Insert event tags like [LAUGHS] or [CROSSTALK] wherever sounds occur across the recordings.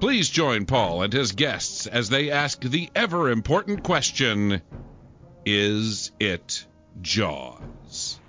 Please join Paul and his guests as they ask the ever important question Is it Jaws?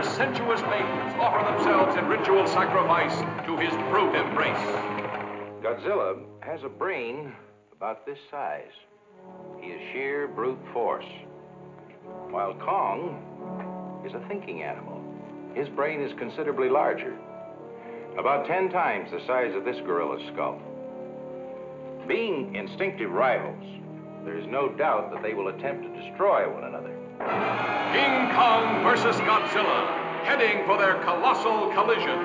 Where sensuous maidens offer themselves in ritual sacrifice to his brute embrace. Godzilla has a brain about this size. He is sheer brute force. While Kong is a thinking animal. His brain is considerably larger, about 10 times the size of this gorilla's skull. Being instinctive rivals, there is no doubt that they will attempt to destroy one another. King Kong versus Godzilla, heading for their colossal collision,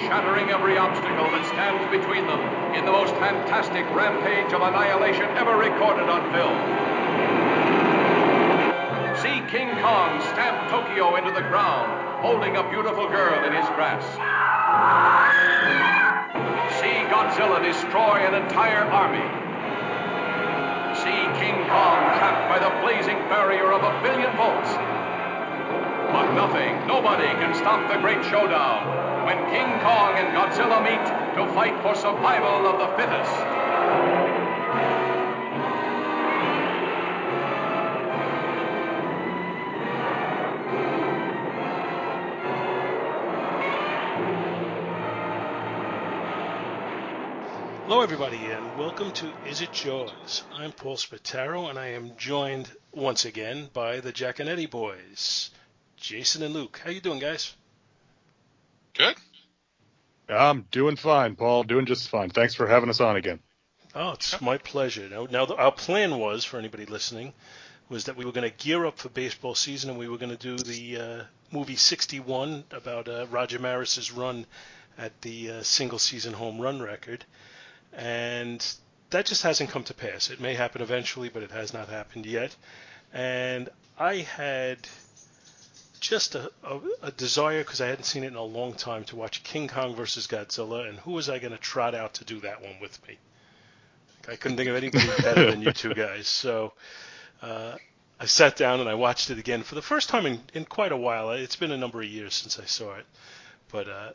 shattering every obstacle that stands between them in the most fantastic rampage of annihilation ever recorded on film. See King Kong stamp Tokyo into the ground, holding a beautiful girl in his grasp. See Godzilla destroy an entire army. See King Kong trapped by the blazing barrier of a billion volts. But nothing, nobody can stop the great showdown when King Kong and Godzilla meet to fight for survival of the fittest. Hello, everybody, and welcome to Is It Jaws? I'm Paul Spataro, and I am joined once again by the Giaconetti boys, Jason and Luke. How you doing, guys? Good. I'm doing fine, Paul. Doing just fine. Thanks for having us on again. Oh, it's my pleasure. Now, now the, our plan was for anybody listening was that we were going to gear up for baseball season, and we were going to do the uh, movie 61 about uh, Roger Maris's run at the uh, single season home run record, and that just hasn't come to pass. It may happen eventually, but it has not happened yet. And I had just a, a, a desire because I hadn't seen it in a long time to watch King Kong versus Godzilla, and who was I going to trot out to do that one with me? I couldn't think of anybody [LAUGHS] better than you two guys. So uh, I sat down and I watched it again for the first time in, in quite a while. It's been a number of years since I saw it, but uh,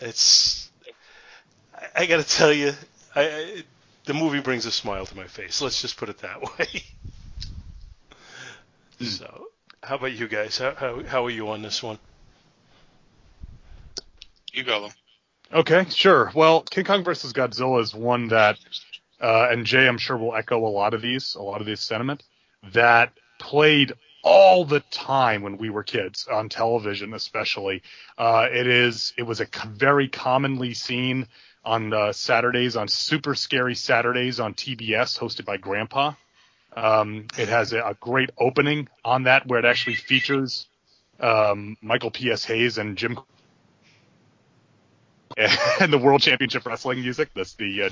it's I, I got to tell you, I, I, the movie brings a smile to my face. Let's just put it that [LAUGHS] way. so, how about you guys? How, how how are you on this one? You go. Okay, sure. Well, King Kong versus Godzilla is one that, uh, and Jay, I'm sure will echo a lot of these, a lot of this sentiment that played all the time when we were kids on television, especially. Uh, it is, it was a very commonly seen on uh, Saturdays on Super Scary Saturdays on TBS, hosted by Grandpa. Um, it has a, a, great opening on that where it actually features um, Michael P.S. Hayes and Jim and the World Championship Wrestling music. That's the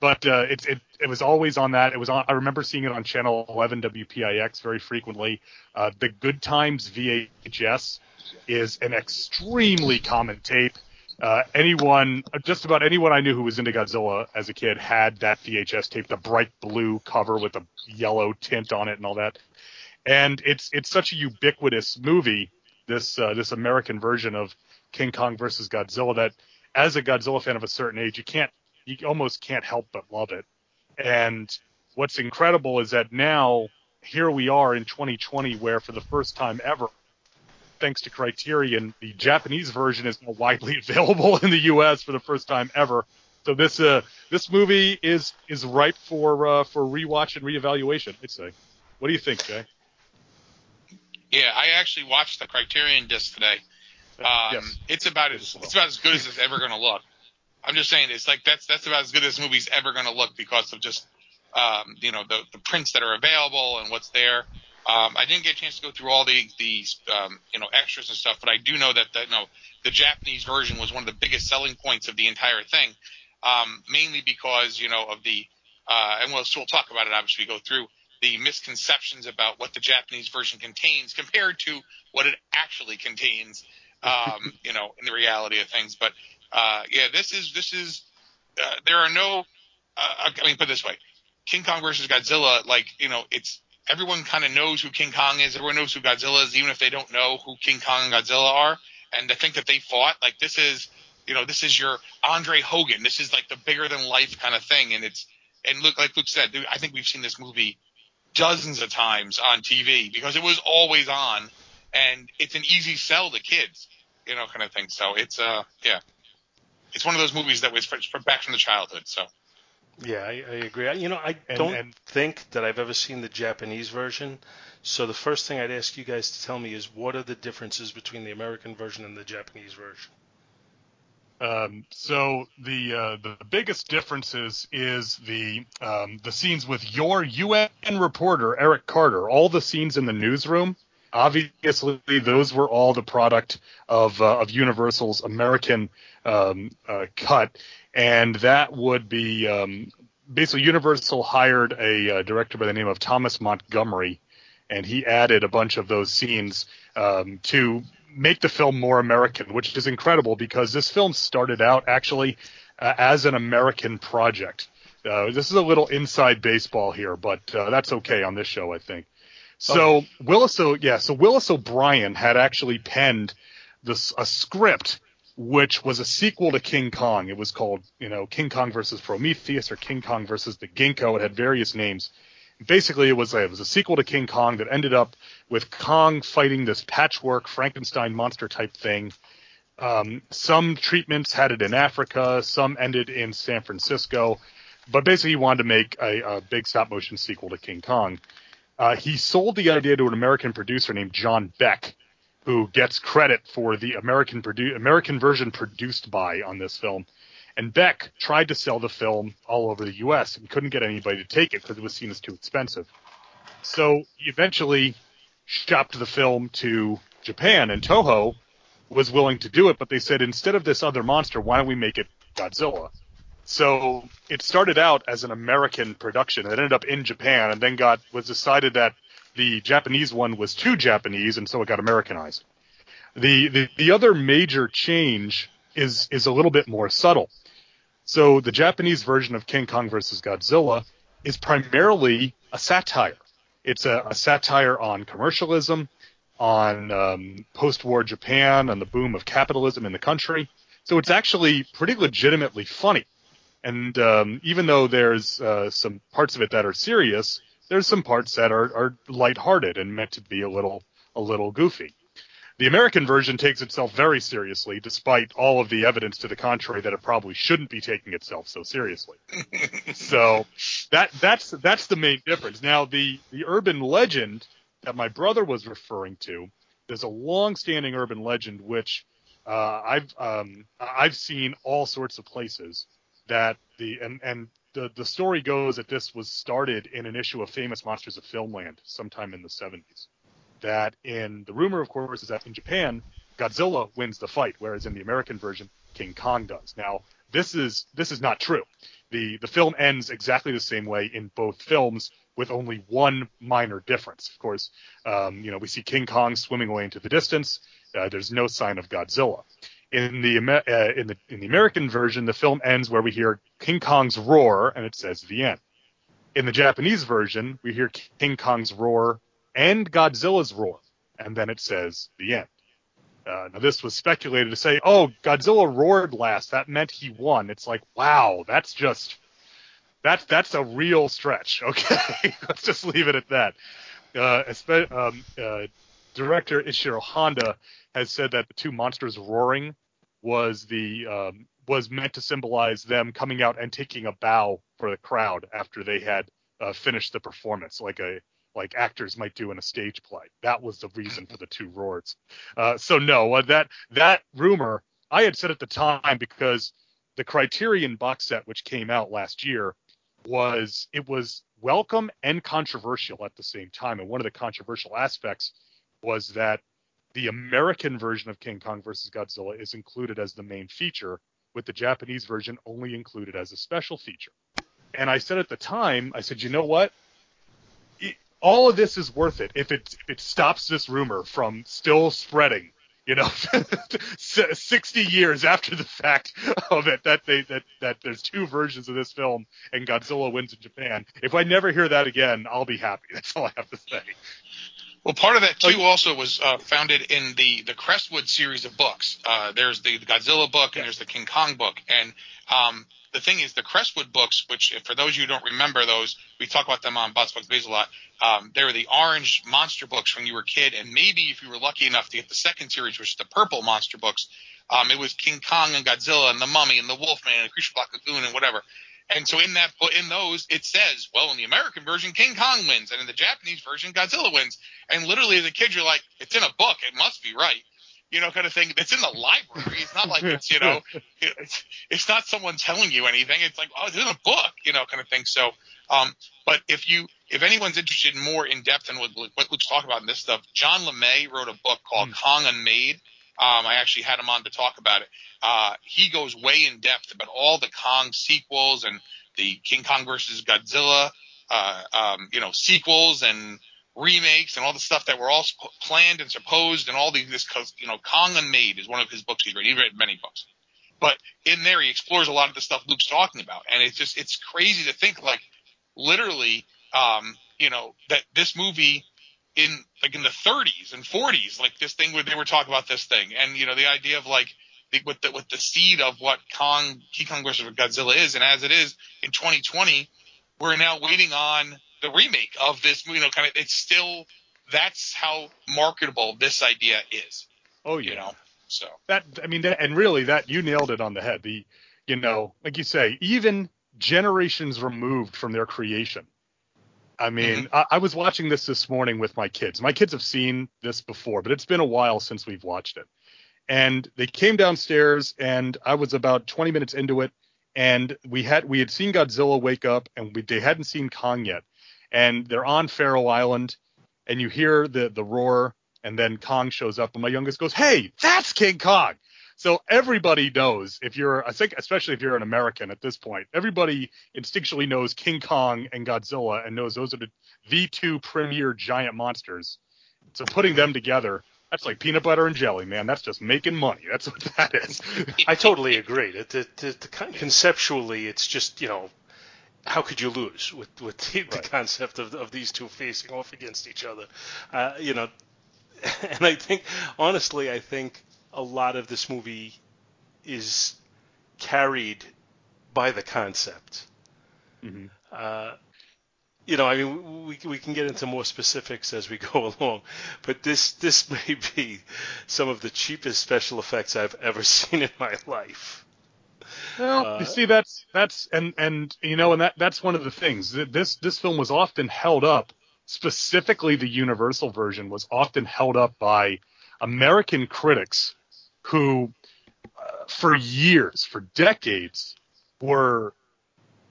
but uh, it's it it was always on that. It was on. I remember seeing it on Channel 11 WPIX very frequently. Uh, the Good Times VHS is an extremely common tape. Uh, anyone, just about anyone I knew who was into Godzilla as a kid had that VHS tape, the bright blue cover with the yellow tint on it and all that. And it's it's such a ubiquitous movie this uh, this American version of King Kong versus Godzilla that as a Godzilla fan of a certain age, you can't you almost can't help but love it. And what's incredible is that now here we are in 2020 where for the first time ever thanks to Criterion, the Japanese version is more widely [LAUGHS] available in the US for the first time ever. So this uh this movie is is ripe for uh for rewatch and reevaluation, I'd say. What do you think, Jay? Yeah, I actually watched the Criterion disc today. Um, yes. It's about as it's about as good as it's ever going to look. I'm just saying it's like that's that's about as good as movie's ever going to look because of just um, you know the the prints that are available and what's there. Um, I didn't get a chance to go through all the the um, you know extras and stuff, but I do know that the, you know the Japanese version was one of the biggest selling points of the entire thing, um, mainly because you know of the uh, and we'll, so we'll talk about it obviously we go through the misconceptions about what the Japanese version contains compared to what it actually contains, um, [LAUGHS] you know, in the reality of things. But uh, yeah, this is this is uh, there are no. Uh, I mean, put it this way, King Kong versus Godzilla, like you know, it's everyone kind of knows who King Kong is. Everyone knows who Godzilla is, even if they don't know who King Kong and Godzilla are. And to think that they fought, like this is, you know, this is your Andre Hogan. This is like the bigger than life kind of thing. And it's, and look, like Luke said, I think we've seen this movie dozens of times on TV because it was always on, and it's an easy sell to kids, you know, kind of thing. So it's uh, yeah, it's one of those movies that was from back from the childhood. So. Yeah, I, I agree. You know, I and, don't and, think that I've ever seen the Japanese version. So the first thing I'd ask you guys to tell me is what are the differences between the American version and the Japanese version? Um, so the uh, the biggest differences is the um, the scenes with your UN reporter Eric Carter. All the scenes in the newsroom, obviously, those were all the product of uh, of Universal's American um, uh, cut, and that would be um, basically Universal hired a uh, director by the name of Thomas Montgomery, and he added a bunch of those scenes um, to make the film more American, which is incredible because this film started out actually uh, as an American project. Uh, this is a little inside baseball here, but uh, that's okay on this show, I think. So. Willis, o, yeah, so Willis O'Brien had actually penned this a script which was a sequel to King Kong. It was called, you know, King Kong versus Prometheus or King Kong versus the Ginko. It had various names basically it was a, it was a sequel to King Kong that ended up with Kong fighting this patchwork Frankenstein monster type thing. Um, some treatments had it in Africa, some ended in San Francisco, but basically he wanted to make a, a big stop motion sequel to King Kong. Uh, he sold the idea to an American producer named John Beck, who gets credit for the American produ- American version produced by on this film. And Beck tried to sell the film all over the U.S. and couldn't get anybody to take it because it was seen as too expensive. So he eventually shopped the film to Japan, and Toho was willing to do it, but they said instead of this other monster, why don't we make it Godzilla? So it started out as an American production. It ended up in Japan, and then got was decided that the Japanese one was too Japanese, and so it got Americanized. The the, the other major change is is a little bit more subtle. So the Japanese version of King Kong versus Godzilla is primarily a satire. It's a, a satire on commercialism, on um, post-war Japan, on the boom of capitalism in the country. So it's actually pretty legitimately funny. And um, even though there's uh, some parts of it that are serious, there's some parts that are, are lighthearted and meant to be a little a little goofy. The American version takes itself very seriously, despite all of the evidence to the contrary that it probably shouldn't be taking itself so seriously. [LAUGHS] so that that's that's the main difference. Now the the urban legend that my brother was referring to, there's a long-standing urban legend which uh, I've um, I've seen all sorts of places that the and and the the story goes that this was started in an issue of Famous Monsters of Filmland sometime in the 70s that in the rumor, of course, is that in Japan, Godzilla wins the fight, whereas in the American version, King Kong does. Now, this is this is not true. The the film ends exactly the same way in both films, with only one minor difference. Of course, um, you know we see King Kong swimming away into the distance. Uh, there's no sign of Godzilla. In the uh, in the in the American version, the film ends where we hear King Kong's roar, and it says the end. In the Japanese version, we hear King Kong's roar and Godzilla's roar, and then it says the end. Uh, now this was speculated to say, oh, Godzilla roared last. That meant he won. It's like, wow, that's just that's that's a real stretch. [LAUGHS] Okay, let's just leave it at that. Uh, um, uh, director Ishiro Honda has said that the two monsters roaring was the um, was meant to symbolize them coming out and taking a bow for the crowd after they had uh, finished the performance, like a like actors might do in a stage play. That was the reason for the two roars. Uh, so no, uh, that that rumor I had said at the time because the Criterion box set which came out last year was it was welcome and controversial at the same time. And one of the controversial aspects was that the American version of King Kong versus Godzilla is included as the main feature, with the Japanese version only included as a special feature. And I said at the time, I said, you know what? all of this is worth it if it if it stops this rumor from still spreading. You know, [LAUGHS] 60 years after the fact of it, that they that that there's two versions of this film and Godzilla wins in Japan. If I never hear that again, I'll be happy. [LAUGHS] That's all I have to say. Well, part of that too also was uh, founded in the the Crestwood series of books. Uh, there's the, the Godzilla book and there's the King Kong book, and um, the thing is, the Crestwood books, which for those of you who don't remember those, we talk about them on Bots Bugs Bays a lot. Um, they were the orange monster books when you were a kid, and maybe if you were lucky enough to get the second series, which is the purple monster books, um, it was King Kong and Godzilla and the Mummy and the Wolfman and the Creature Black Lagoon and whatever. And so in that in those it says, well, in the American version, King Kong wins, and in the Japanese version, Godzilla wins. And literally, as a kid, you're like, it's in a book, it must be right you know, kind of thing. It's in the library. It's not like it's, you know, it's, it's not someone telling you anything. It's like, oh, it's in a book, you know, kind of thing. So, um, but if you, if anyone's interested more in depth in what, what Luke's talking about in this stuff, John LeMay wrote a book called mm. Kong Unmade. Um, I actually had him on to talk about it. Uh, he goes way in depth about all the Kong sequels and the King Kong versus Godzilla, uh, um, you know, sequels and remakes and all the stuff that were all planned and supposed and all these this you know Kong Unmade is one of his books he's read. He's read many books, but in there he explores a lot of the stuff Luke's talking about, and it's just it's crazy to think like literally, um, you know, that this movie in like in the 30s and 40s, like this thing where they were talking about this thing, and you know the idea of like the, with the with the seed of what Kong King Kong versus Godzilla is, and as it is in 2020, we're now waiting on the remake of this, you know, kind of, it's still, that's how marketable this idea is. Oh, yeah. You know, so. That, I mean, that, and really that, you nailed it on the head. The, you know, like you say, even generations removed from their creation. I mean, mm-hmm. I, I, was watching this this morning with my kids. My kids have seen this before, but it's been a while since we've watched it. And they came downstairs, and I was about 20 minutes into it, and we had we had seen Godzilla wake up, and we they hadn't seen Kong yet and they're on Faro Island, and you hear the the roar, and then Kong shows up, and my youngest goes, "Hey, that's King Kong." So everybody knows if you're, I think, especially if you're an American at this point, everybody instinctually knows King Kong and Godzilla and knows those are the, the two premier giant monsters. So putting them together, that's like peanut butter and jelly, man. That's just making money. That's what that is. [LAUGHS] I totally agree. It, it, it, conceptually, it's just you know how could you lose with with the, right. the concept of of these two facing off against each other? Uh, you know, [LAUGHS] and I think honestly, I think a lot of this movie is carried by the concept. Mm-hmm. Uh, you know, I mean, we we can get into more specifics as we [LAUGHS] go along, but this this [LAUGHS] may be some of the cheapest special effects I've ever [LAUGHS] seen in my life. Well, uh, you see, that's that's and and you know, and that that's one of the things. This this film was often held up, specifically the Universal version was often held up by American critics who, uh, for years, for decades, were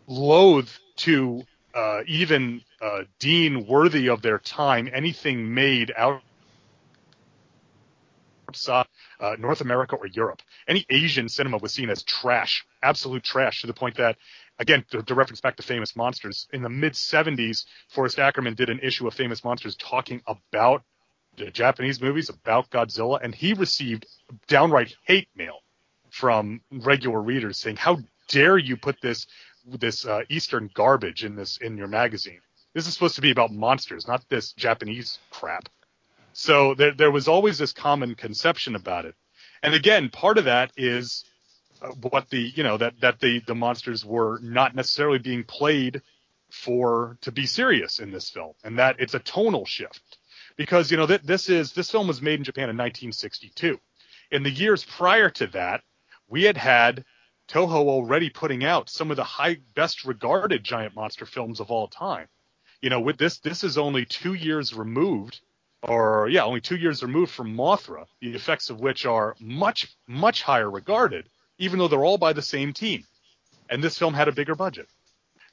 loath to uh, even uh, deem worthy of their time anything made out outside uh, North America or Europe. Any Asian cinema was seen as trash, absolute trash, to the point that, again, to, to reference back to Famous Monsters, in the mid 70s, Forrest Ackerman did an issue of Famous Monsters talking about Japanese movies, about Godzilla, and he received downright hate mail from regular readers saying, "How dare you put this this uh, Eastern garbage in this in your magazine. This is supposed to be about monsters, not this Japanese crap. So there there was always this common conception about it. And again, part of that is uh, what the you know that that the the monsters were not necessarily being played for to be serious in this film, and that it's a tonal shift because you know that this is this film was made in Japan in 1962. In the years prior to that, we had had Toho already putting out some of the high best regarded giant monster films of all time. You know, with this, this is only two years removed, or yeah, only two years removed from Mothra, the effects of which are much, much higher regarded, even though they're all by the same team. And this film had a bigger budget.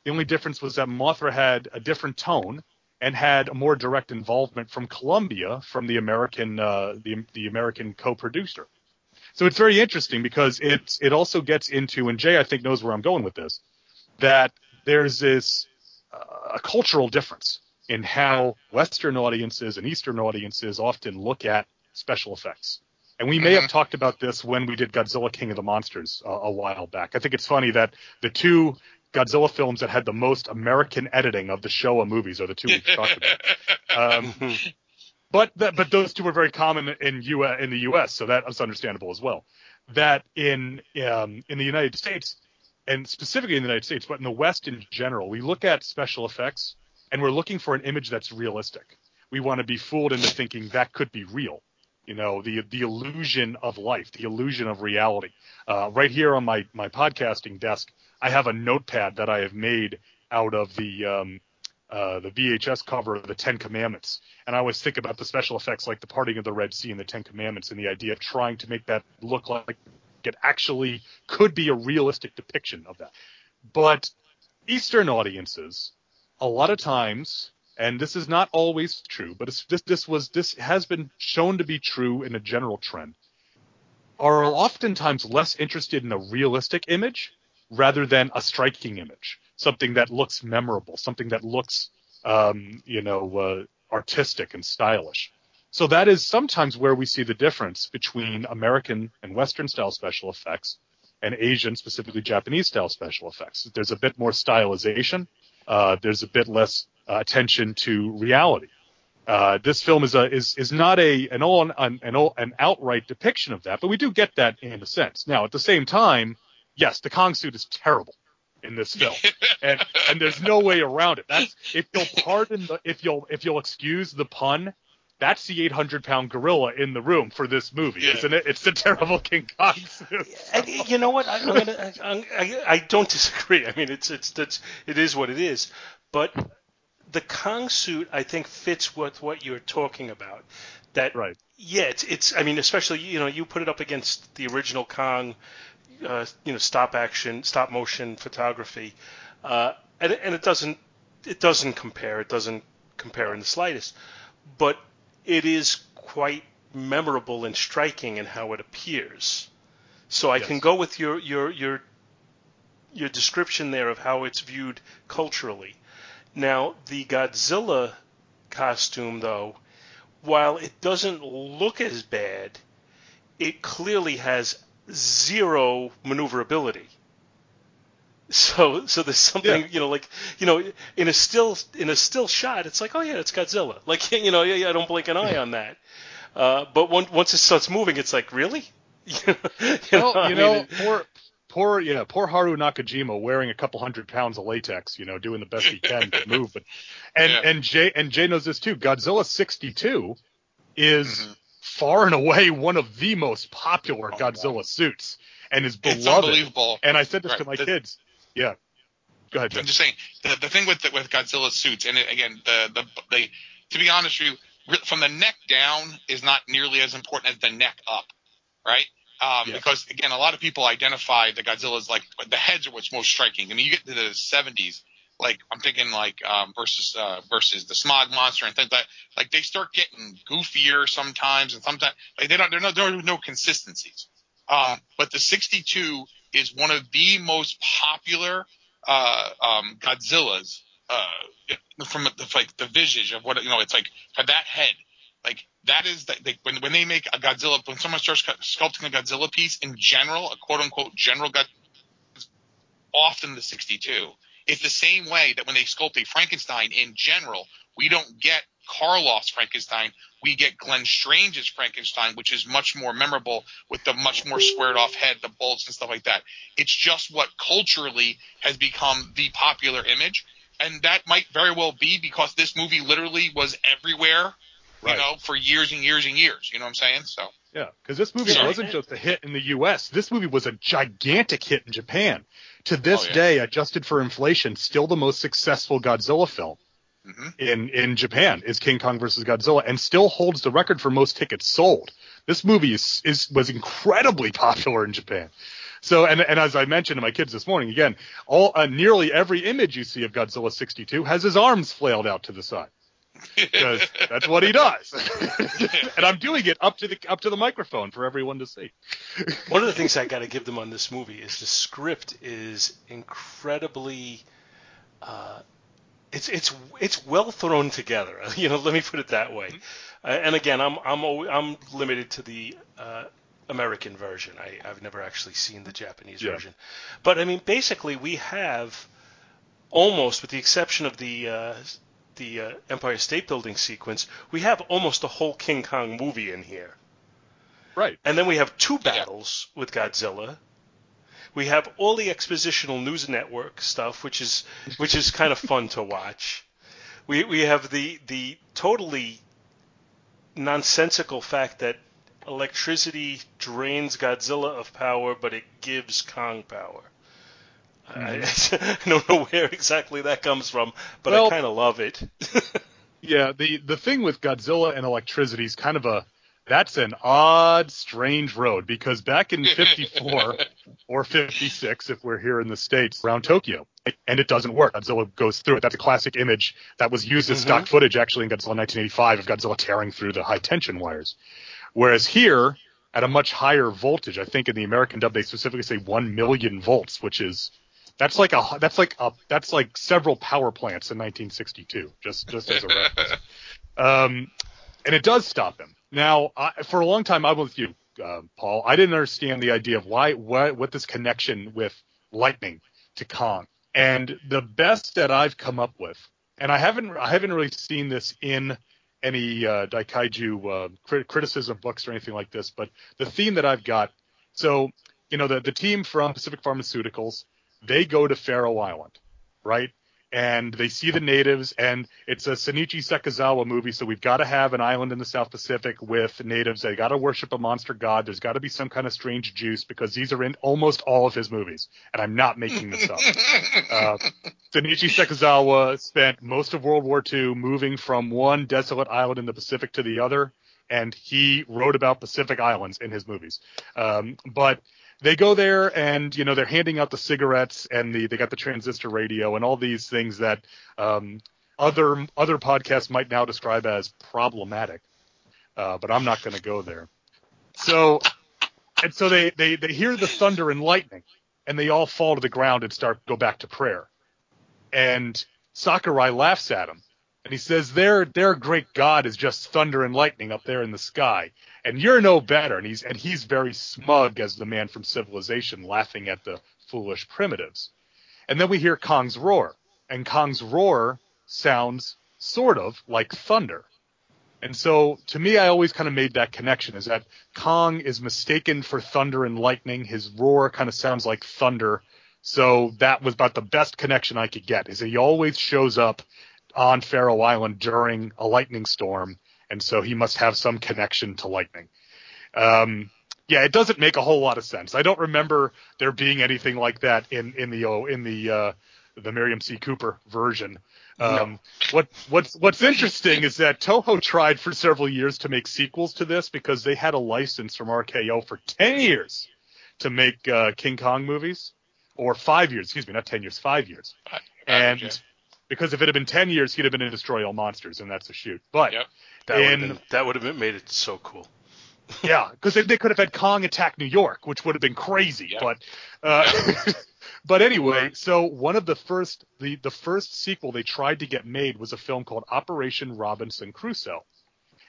The only difference was that Mothra had a different tone and had a more direct involvement from Columbia, from the American, uh, the, the American co-producer. So it's very interesting because it it also gets into, and Jay I think knows where I'm going with this, that there's this uh, a cultural difference in how Western audiences and Eastern audiences often look at special effects. And we may mm-hmm. have talked about this when we did Godzilla King of the Monsters uh, a while back. I think it's funny that the two Godzilla films that had the most American editing of the Showa movies are the two we've talked about. Um, [LAUGHS] but that, but those two were very common in U in the U.S., so that is understandable as well. That in um, in the United States, and specifically in the United States, but in the West in general, we look at special effects and we're looking for an image that's realistic. We want to be fooled into thinking that could be real. You know, the the illusion of life, the illusion of reality. Uh, right here on my my podcasting desk, I have a notepad that I have made out of the um, uh, the VHS cover of the Ten Commandments, and I always think about the special effects like the parting of the Red Sea and the Ten Commandments, and the idea of trying to make that look like it actually could be a realistic depiction of that. But Eastern audiences, a lot of times, and this is not always true, but this this was this has been shown to be true in a general trend, are oftentimes less interested in a realistic image rather than a striking image something that looks memorable, something that looks, um, you know, uh, artistic and stylish. So that is sometimes where we see the difference between American and Western style special effects and Asian, specifically Japanese style special effects. There's a bit more stylization. Uh, there's a bit less uh, attention to reality. Uh, this film is a is is not a an all an, an an outright depiction of that, but we do get that in a sense. Now, at the same time, yes, the Kong suit is terrible in this film, [LAUGHS] and and there's no way around it. That's if you'll pardon the if you'll if you'll excuse the pun, that's the 800 pound gorilla in the room for this movie, yeah. isn't it? It's the terrible King Kong suit. And you know what? I, am gonna, I, I, I don't disagree. I mean, it's it's that's it is what it is, but the Kong suit I think fits with what you're talking about. That right. Yeah, it's it's. I mean, especially you know you put it up against the original Kong uh, you know stop action, stop motion photography, uh, and, and it doesn't it doesn't compare. It doesn't compare in the slightest, but it is quite memorable and striking in how it appears. So I yes. can go with your your your your description there of how it's viewed culturally. Now the Godzilla costume though, while it doesn't look as bad, it clearly has zero maneuverability. So, so there's something, yeah. you know, like, you know, in a still, in a still shot, it's like, oh yeah, it's Godzilla. Like, [LAUGHS] you know, yeah, yeah, I don't blink an eye on that. Uh, but once, once it starts moving, it's like, really? [LAUGHS] you well, know, you know, mean, for, poor yeah, poor Haru Nakajima wearing a couple hundred pounds of latex, you know, doing the best he can to move. But and yeah. and Jay and Jay knows this too. Godzilla 62 is mm-hmm. Far and away one of the most popular oh, Godzilla suits and is beloved. It's unbelievable. And I said this right. to my the, kids. Yeah. Go ahead. I'm just saying the, the thing with the, with Godzilla suits, and it, again, the, the the to be honest with you, from the neck down is not nearly as important as the neck up, right? Um, yeah. Because again, a lot of people identify the Godzilla's like the heads are what's most striking. I mean, you get to the 70s, like I'm thinking like um, versus uh, versus the smog monster and things like like they start getting goofier sometimes and sometimes like they don't there no there are no consistencies. Um, but the 62 is one of the most popular uh, um, Godzillas uh, from the, like the visage of what you know. It's like for that head, like that is the, they, when when they make a Godzilla when someone starts sculpting a Godzilla piece in general, a quote unquote general Godzilla, often the 62. It's the same way that when they sculpt a Frankenstein in general, we don't get Karloff's Frankenstein. We get Glenn Strange's Frankenstein, which is much more memorable with the much more squared off head, the bolts and stuff like that. It's just what culturally has become the popular image. And that might very well be because this movie literally was everywhere, right. you know, for years and years and years. You know what I'm saying? So. Yeah, because this movie yeah. wasn't just a hit in the U.S. This movie was a gigantic hit in Japan. To this oh, yeah. day, adjusted for inflation, still the most successful Godzilla film mm-hmm. in in Japan is King Kong versus Godzilla, and still holds the record for most tickets sold. This movie is, is was incredibly popular in Japan. So, and, and as I mentioned to my kids this morning, again, all uh, nearly every image you see of Godzilla 62 has his arms flailed out to the side because that's what he does. [LAUGHS] and I'm doing it up to the up to the microphone for everyone to see. One of the things I got to give them on this movie is the script is incredibly uh, it's it's it's well thrown together. [LAUGHS] You know, let me put it that way. Mm-hmm. Uh, and again, I'm I'm I'm limited to the uh, American version. I, I've never actually seen the Japanese yeah. version. But I mean, basically, we have almost, with the exception of the uh, the uh, Empire State Building sequence, we have almost a whole King Kong movie in here. Right. And then we have two battles with Godzilla we have all the expositional news network stuff, which is which is kind of [LAUGHS] fun to watch. We we have the the totally nonsensical fact that electricity drains Godzilla of power, but it gives Kong power. Mm-hmm. I, [LAUGHS] I, don't know where exactly that comes from, but well, I kind of love it. [LAUGHS] yeah, the the thing with Godzilla and electricity is kind of a that's an odd, strange road because back in 54 [LAUGHS] or 56, if we're here in the States, around Tokyo, and it doesn't work. Godzilla goes through it. That's a classic image that was used as mm-hmm. stock footage actually in Godzilla 1985 of Godzilla tearing through the high tension wires. Whereas here, at a much higher voltage, I think in the American dub they specifically say 1 million volts, which is that's like a that's like a that's like several power plants in 1962. Just just as a reference. [LAUGHS] Um, and it does stop him. Now, I, for a long time, I'm with you, uh, Paul. I didn't understand the idea of why, what, what this connection with lightning to Kong. And the best that I've come up with, and I haven't, I haven't really seen this in any uh, Daikaiju uh, crit- criticism books or anything like this, but the theme that I've got. So, you know, the the team from Pacific Pharmaceuticals, they go to Faro Island, right? and they see the natives and it's a Shinichi Sekizawa movie so we've got to have an island in the South Pacific with natives. They got to worship a monster god. There's got to be some kind of strange juice because these are in almost all of his movies and I'm not making this up. [LAUGHS] Uh, Shinichi Sekizawa spent most of World War II moving from one desolate island in the Pacific to the other and he wrote about Pacific islands in his movies. Um, but they go there and you know they're handing out the cigarettes and the they got the transistor radio and all these things that um, other other podcasts might now describe as problematic. Uh, but I'm not going to go there. So and so they, they they hear the thunder and lightning and they all fall to the ground and start go back to prayer. And Sakurai laughs at him and he says their their great god is just thunder and lightning up there in the sky and you're no better and he's and he's very smug as the man from civilization laughing at the foolish primitives and then we hear kong's roar and kong's roar sounds sort of like thunder And so to me, I always kind of made that connection is that Kong is mistaken for thunder and lightning. His roar kind of sounds like thunder. So that was about the best connection I could get is he always shows up on Faro Island during a lightning storm. And so he must have some connection to lightning. Um, yeah, it doesn't make a whole lot of sense. I don't remember there being anything like that in, in the, oh, in the, uh, the Merian C. Cooper version. Um, no. What what's what's interesting is that Toho tried for several years to make sequels to this because they had a license from RKO for ten years to make uh, King Kong movies, or five years, excuse me, not ten years, five years. and because if it had been ten years, he'd have been in Destroy All Monsters, and that's a shoot. But yep. that would have that would have made it so cool. [LAUGHS] yeah, because they, they, could have had Kong attack New York, which would have been crazy. Yep. But uh, [LAUGHS] But anyway, so one of the first the the first sequel they tried to get made was a film called Operation Robinson Crusoe.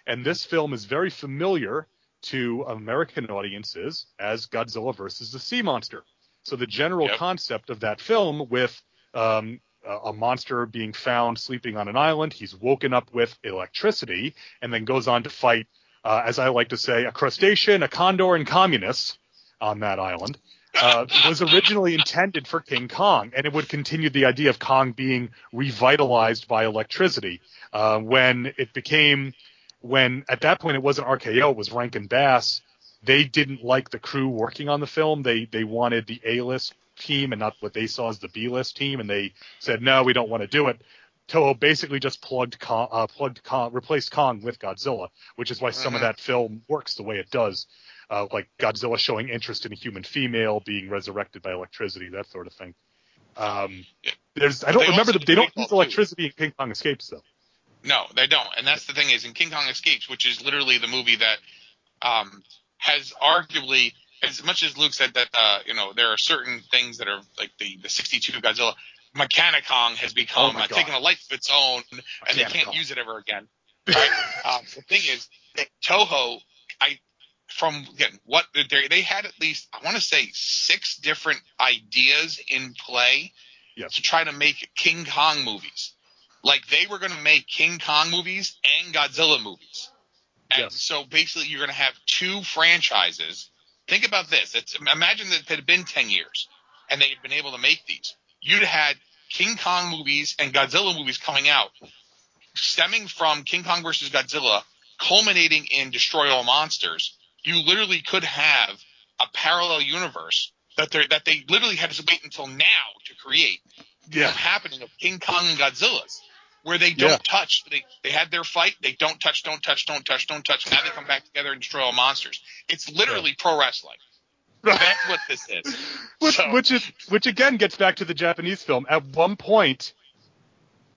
And this film is very familiar to American audiences as Godzilla versus the Sea Monster. So the general yep. concept of that film with um, a monster being found sleeping on an island, he's woken up with electricity, and then goes on to fight, uh, as I like to say, a crustacean, a condor, and communists on that island uh, was originally intended for King Kong, and it would continue the idea of Kong being revitalized by electricity. Uh, when it became, when at that point it wasn't RKO, it was Rankin Bass. They didn't like the crew working on the film. They they wanted the A-list team and not what they saw as the B-list team, and they said no, we don't want to do it. Toho basically just plugged Kong, uh, plugged Kong, replaced Kong with Godzilla, which is why some mm-hmm. of that film works the way it does uh, like Godzilla showing interest in a human female being resurrected by electricity, that sort of thing. Um, there's I don't remember the, they don't use electricity in King Kong Escapes though. No, they don't, and that's the thing is in King Kong Escapes, which is literally the movie that um, has arguably, as much as Luke said that uh, you know there are certain things that are like the the 62 Godzilla. Kong has become oh uh, taken a life of its own, and they can't use it ever again. Right? um, [LAUGHS] the thing is, Toho, I from again what they they had at least I want to say six different ideas in play yes. to try to make King Kong movies. Like they were going to make King Kong movies and Godzilla movies. And yes. so basically you're going to have two franchises. Think about this. It's, imagine that it had been 10 years and they had been able to make these. You'd had King Kong movies and Godzilla movies coming out stemming from King Kong versus Godzilla culminating in Destroy All Monsters you literally could have a parallel universe that they that they literally had to wait until now to create. Yeah. happening of King Kong and Godzilla's, where they don't yeah. touch. They they had their fight. They don't touch, don't touch, don't touch, don't touch. Now they come back together and destroy all monsters. It's literally yeah. pro wrestling. That's what this is. [LAUGHS] which, so. which is which again gets back to the Japanese film. At one point,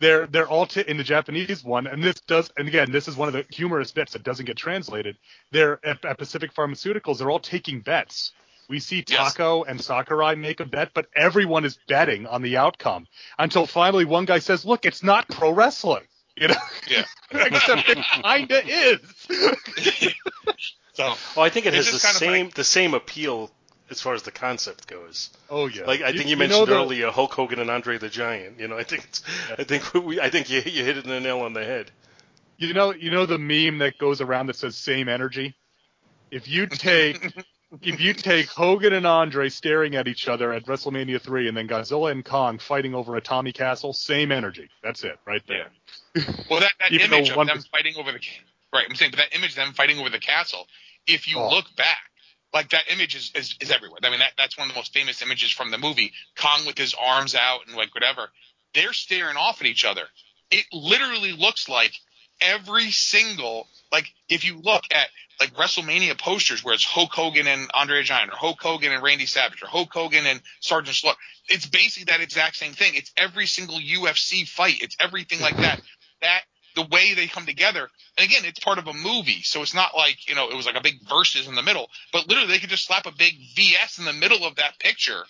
they're they're all t- in the Japanese one, and this does, and again, this is one of the humorous bits that doesn't get translated. They're at, at Pacific Pharmaceuticals. They're all taking bets. We see Tako yes. and Sakurai make a bet, but everyone is betting on the outcome until finally one guy says, "Look, it's not pro wrestling." You know, yeah. [LAUGHS] except it kinda is. [LAUGHS] so, well, I think it has the same like, the same appeal as far as the concept goes. Oh yeah. Like I you, think you, mentioned you earlier, Hulk Hogan and Andre the Giant. You know, I think it's, yeah. I think we, I think you you hit it in the nail on the head. You know, you know the meme that goes around that says "same energy." If you [LAUGHS] take if you take Hogan and Andre staring at each other at WrestleMania three, and then Godzilla and Kong fighting over Atami Castle, same energy. That's it, right there. Yeah. Well, that, that [LAUGHS] image of them fighting over the right, I'm saying, but that image of them fighting over the castle. If you oh. look back, like that image is, is, is everywhere. I mean, that, that's one of the most famous images from the movie. Kong with his arms out and like whatever. They're staring off at each other. It literally looks like every single, like if you look at like WrestleMania posters where it's Hulk Hogan and Andre Giant or Hulk Hogan and Randy Savage or Hulk Hogan and Sergeant Slaughter. It's basically that exact same thing. It's every single UFC fight. It's everything like that. That the way they come together. And again, it's part of a movie, so it's not like you know it was like a big verses in the middle. But literally, they could just slap a big VS in the middle of that picture,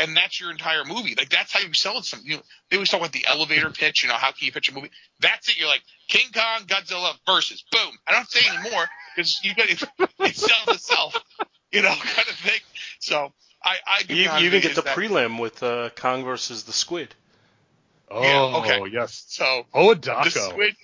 and that's your entire movie. Like that's how you sell it. Some you know, they always talk about the elevator pitch. You know, how can you pitch a movie? That's it. You're like King Kong, Godzilla versus. Boom. I don't say anymore because you got it, [LAUGHS] it sells itself. You know, kind of thing. So I, I you, you even get the that, prelim with uh, Kong versus the Squid. Oh, yeah, okay. yes. So Odako. The squid,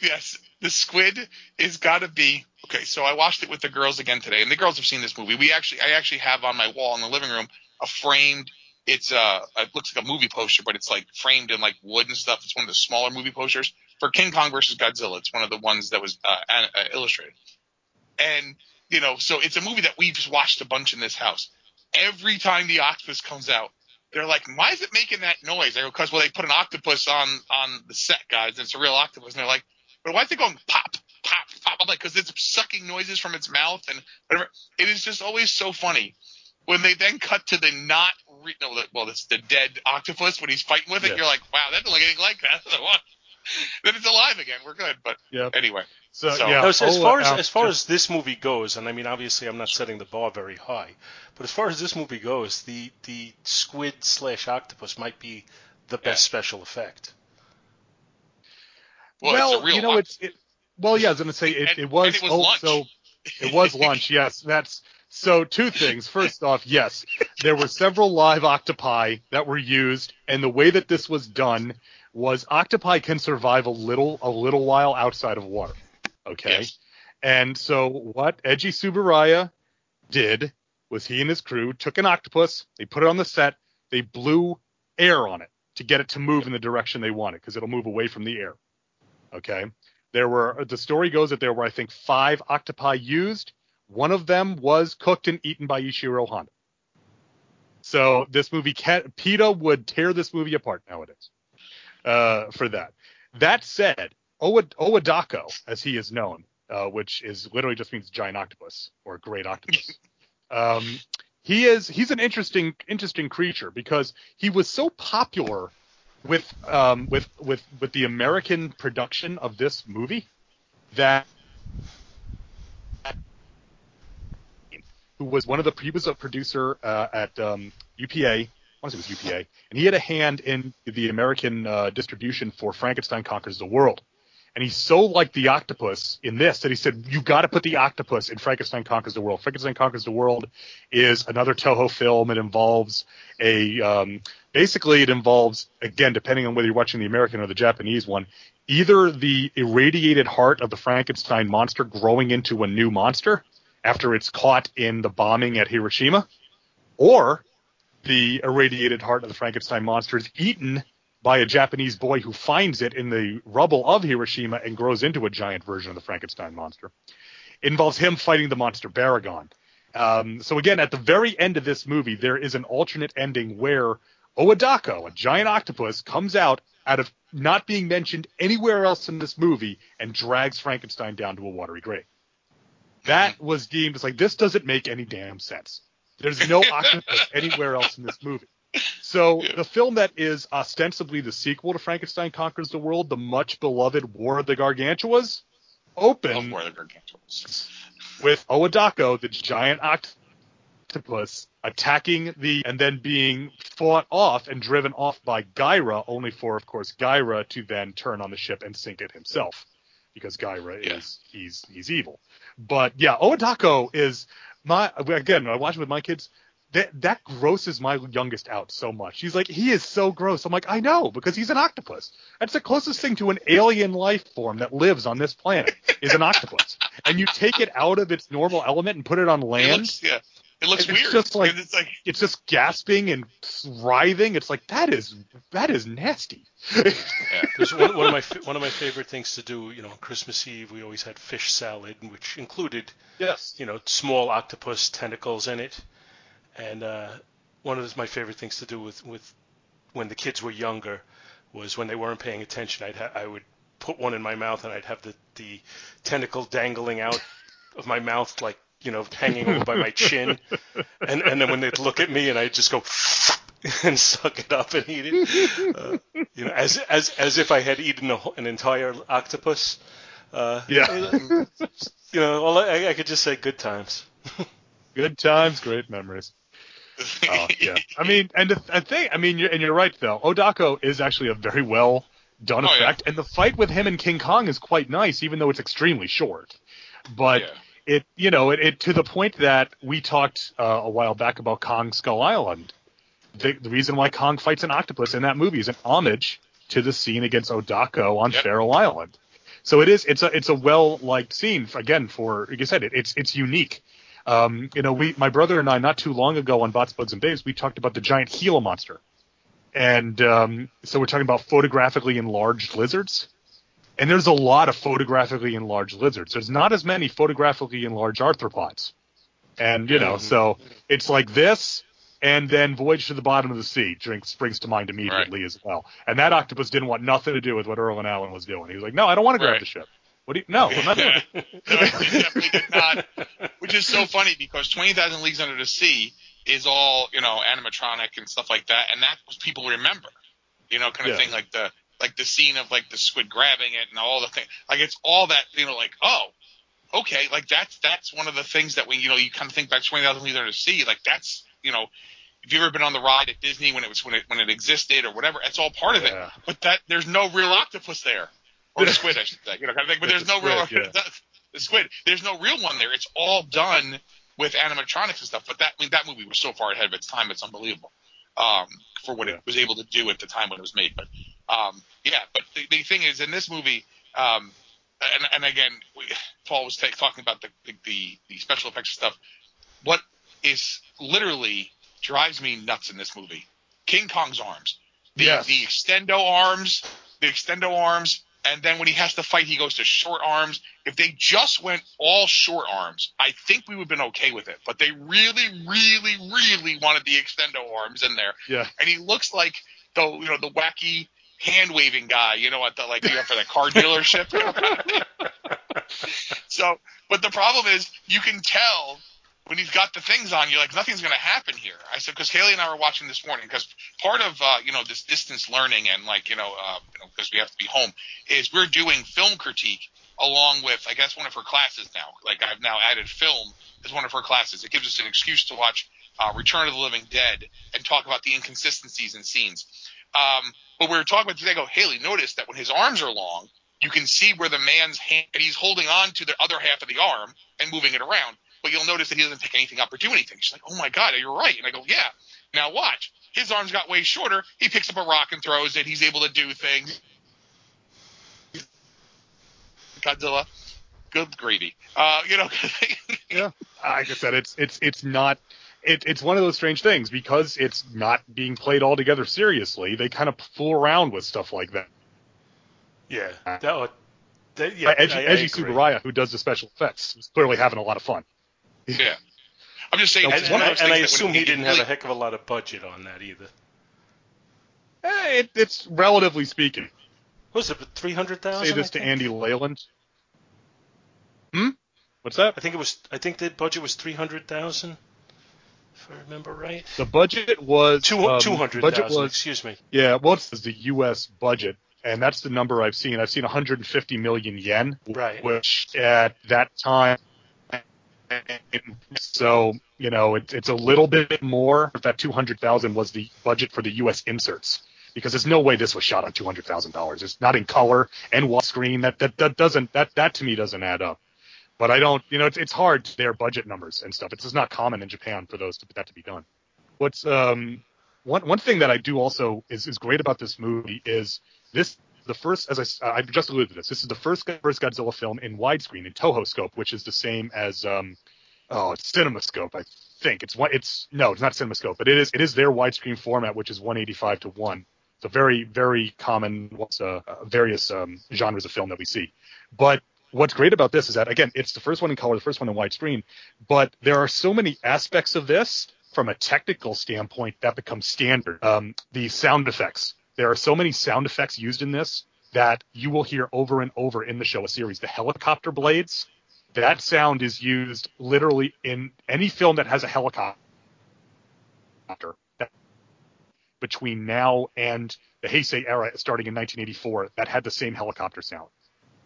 Yes, the squid is got to be okay. So I watched it with the girls again today, and the girls have seen this movie. We actually, I actually have on my wall in the living room a framed. It's uh, it looks like a movie poster, but it's like framed in like wood and stuff. It's one of the smaller movie posters for King Kong versus Godzilla. It's one of the ones that was uh, uh, illustrated, and you know, so it's a movie that we've watched a bunch in this house. Every time the octopus comes out, they're like, "Why is it making that noise?" I go, "Because well, they put an octopus on on the set, guys. And it's a real octopus." And they're like, "But why is it going pop, pop, pop?" I'm like, "Because it's sucking noises from its mouth and whatever." It is just always so funny when they then cut to the not re- no, well, it's the dead octopus when he's fighting with it. You're like, "Wow, that doesn't look anything like that." [LAUGHS] then it's alive again. We're good. But yep. anyway. So, so yeah. as, as far as as far as this movie goes, and I mean, obviously, I'm not setting the bar very high, but as far as this movie goes, the the squid slash octopus might be the best yeah. special effect. Well, well you know, it's it, well, yeah, I was going to say it, and, it was, it was oh, so it was lunch. Yes, that's so. Two things. First off, yes, there were several live octopi that were used, and the way that this was done was octopi can survive a little a little while outside of water. Okay. Yes. And so what Eiji Tsuburaya did was he and his crew took an octopus, they put it on the set, they blew air on it to get it to move in the direction they wanted because it'll move away from the air. Okay. There were the story goes that there were I think five octopi used. One of them was cooked and eaten by Ishiro Honda. So this movie, PETA would tear this movie apart nowadays uh, for that. That said, Owadako, as he is known, uh, which is literally just means giant octopus or great octopus. [LAUGHS] um, he is he's an interesting interesting creature because he was so popular with um, with with with the American production of this movie that who was one of the he was a producer uh, at um, UPA I want to say it was UPA, and he had a hand in the American uh, distribution for Frankenstein Conquers the World. And he's so like the octopus in this that he said, you got to put the octopus in Frankenstein Conquers the World. Frankenstein Conquers the World is another Toho film. It involves a, um, basically it involves, again, depending on whether you're watching the American or the Japanese one, either the irradiated heart of the Frankenstein monster growing into a new monster after it's caught in the bombing at Hiroshima, or the irradiated heart of the Frankenstein monster is eaten by a Japanese boy who finds it in the rubble of Hiroshima and grows into a giant version of the Frankenstein monster. It involves him fighting the monster Baragon. Um, so again, at the very end of this movie, there is an alternate ending where Owadako, a giant octopus, comes out out of not being mentioned anywhere else in this movie and drags Frankenstein down to a watery grave. That mm-hmm. was deemed as like this doesn't make any damn sense. There's no [LAUGHS] octopus anywhere else in this movie. So the film that is ostensibly the sequel to Frankenstein Conquers the World, the much beloved War of the Gargantuas, open War of the Gargantuas. with Owadako, the giant octopus, attacking the and then being fought off and driven off by Gaira, only for, of course, Gaira to then turn on the ship and sink it himself. Because Gaira yeah. is he's he's evil. But yeah, Owadako is my again, I watch it with my kids that that grosses my youngest out so much. She's like, he is so gross. I'm like, I know because he's an octopus. That's the closest thing to an alien life form that lives on this planet is an octopus. and you take it out of its normal element and put it on land. Looks, yeah, it looks it's weird. Just like, it's like it's just gasping and writhing. It's like that is that is nasty. yeah, there's one, one of my one of my favorite things to do. You know, on Christmas Eve we always had fish salad, which included yes, you know, small octopus tentacles in it and uh, one of my favorite things to do with, with when the kids were younger was when they weren't paying attention, I'd ha- I would put one in my mouth and I'd have the, the tentacle dangling out of my mouth like you know hanging over by my chin, and and then when they'd look at me and I'd just go [LAUGHS] and suck it up and eat it, uh, you know, as as as if I had eaten a, an entire octopus. Uh, yeah. You know, all I, I could just say good times. [LAUGHS] good times, great memories oh, yeah. I mean, and the, the thing, I mean, you're, and you're right, though. Odako is actually a very well done oh, effect, yeah. and the fight with him and King Kong is quite nice, even though it's extremely short. But yeah. It, you know, it, it, to the point that we talked uh, a while back about Kong Skull Island. The, the, reason why Kong fights an octopus in that movie is an homage to the scene against Odako on yep. Island. So it is. It's a it's a well liked scene again for like I said. It, it's it's unique. Um, you know, we my brother and I not too long ago on Bots, Bugs, and Babes we talked about the giant Gila monster, and um, so we're talking about photographically enlarged lizards. And there's a lot of photographically enlarged lizards. There's not as many photographically enlarged arthropods. And you know, mm-hmm. so it's like this, and then Voyage to the Bottom of the Sea drinks springs to mind immediately right. as well. And that octopus didn't want nothing to do with what Irwin Allen was doing. He was like, "No, I don't want to grab right. the ship." What do you? No, I'm not doing it. no, definitely not. Which is so funny because Twenty Thousand Leagues Under the Sea is all you know animatronic and stuff like that, and that's what people remember. You know, kind of yeah. thing like the like the scene of like the squid grabbing it and all the things. Like it's all that you know, like oh, okay, like that's that's one of the things that when you know you kind of think back Twenty Thousand Leagues Under the Sea, like that's you know if you've ever been on the ride at Disney when it was when it when it existed or whatever, it's all part of yeah. it. But that there's no real octopus there or the squid, I should say, you know, kind of thing. But there's no real yeah. [LAUGHS] the squid. There's no real one there. It's all done with animatronics and stuff. But that I mean, that movie was so far ahead of its time. It's unbelievable um, for what yeah. it was able to do at the time when it was made. But um, yeah, but the, the thing is, in this movie. Um, and, and again, we, Paul was t- talking about the, the, the special effects stuff. What is literally drives me nuts in this movie. King Kong's arms. The, yes. the extendo arms, the extendo arms, and then when he has to fight, he goes to short arms. If they just went all short arms, I think we would have been okay with it. But they really, really, really wanted the extendo arms in there. Yeah. And he looks like the you know the wacky hand waving guy, you know, at the like you know, for the car dealership. [LAUGHS] so, but the problem is you can tell when he's got the things on, you're like, nothing's going to happen here. I said, because Haley and I were watching this morning, because part of, uh, you know, this distance learning and like, you know, uh, you know, because we have to be home, is we're doing film critique along with, I guess, one of her classes now. Like I've now added film as one of her classes. It gives us an excuse to watch uh, Return of the Living Dead and talk about the inconsistencies in scenes. Um, but we were talking about today. I go, Haley, notice that when his arms are long, you can see where the man's hand, he's holding on to the other half of the arm and moving it around but you'll notice that he doesn't take anything up or do anything. She's like, oh my God, you're right. And I go, yeah. Now watch. His arms got way shorter. He picks up a rock and throws it. He's able to do things. Godzilla, good gravy. Uh, you know. [LAUGHS] yeah. Like I said, it's it's it's not. It, it's one of those strange things because it's not being played altogether seriously. They kind of fool around with stuff like that. Yeah. That, that, yeah, Eiji, Eiji Tsuburaya, who does the special effects, is clearly having a lot of fun. Yeah. I'm just saying. And, and, I, and I assume he didn't really... have a heck of a lot of budget on that either. Eh, it, it's relatively speaking. Was it three hundred thousand? Say this to Andy Leyland. Hmm. What's that? I think it was. I think the budget was three hundred thousand. If I remember right. The budget was two um, hundred thousand. Excuse me. Yeah, well, it's the U.S. budget, and that's the number I've seen. I've seen 150 million yen, right? Which at that time so you know it, it's a little bit more. If that two hundred thousand was the budget for the U.S. inserts, because there's no way this was shot on two hundred thousand dollars. It's not in color and wall screen. That that that doesn't that that to me doesn't add up. But I don't, you know, it's it's hard their budget numbers and stuff. It's just not common in Japan for those to, that to be done. What's um one one thing that I do also is is great about this movie is this the first, as I, I just alluded to this, this is the first first Godzilla film in widescreen in Toho scope, which is the same as um, oh, it's CinemaScope, I think. It's one, it's no, it's not CinemaScope, but it is it is their widescreen format, which is 185 to one. It's a very very common uh, uh, various um, genres of film that we see. But what's great about this is that again, it's the first one in color, the first one in widescreen, but there are so many aspects of this from a technical standpoint that become standard. Um, the sound effects there are so many sound effects used in this that you will hear over and over in the Showa series. The helicopter blades, that sound is used literally in any film that has a helicopter. Between now and the Heisei era, starting in 1984, that had the same helicopter sound.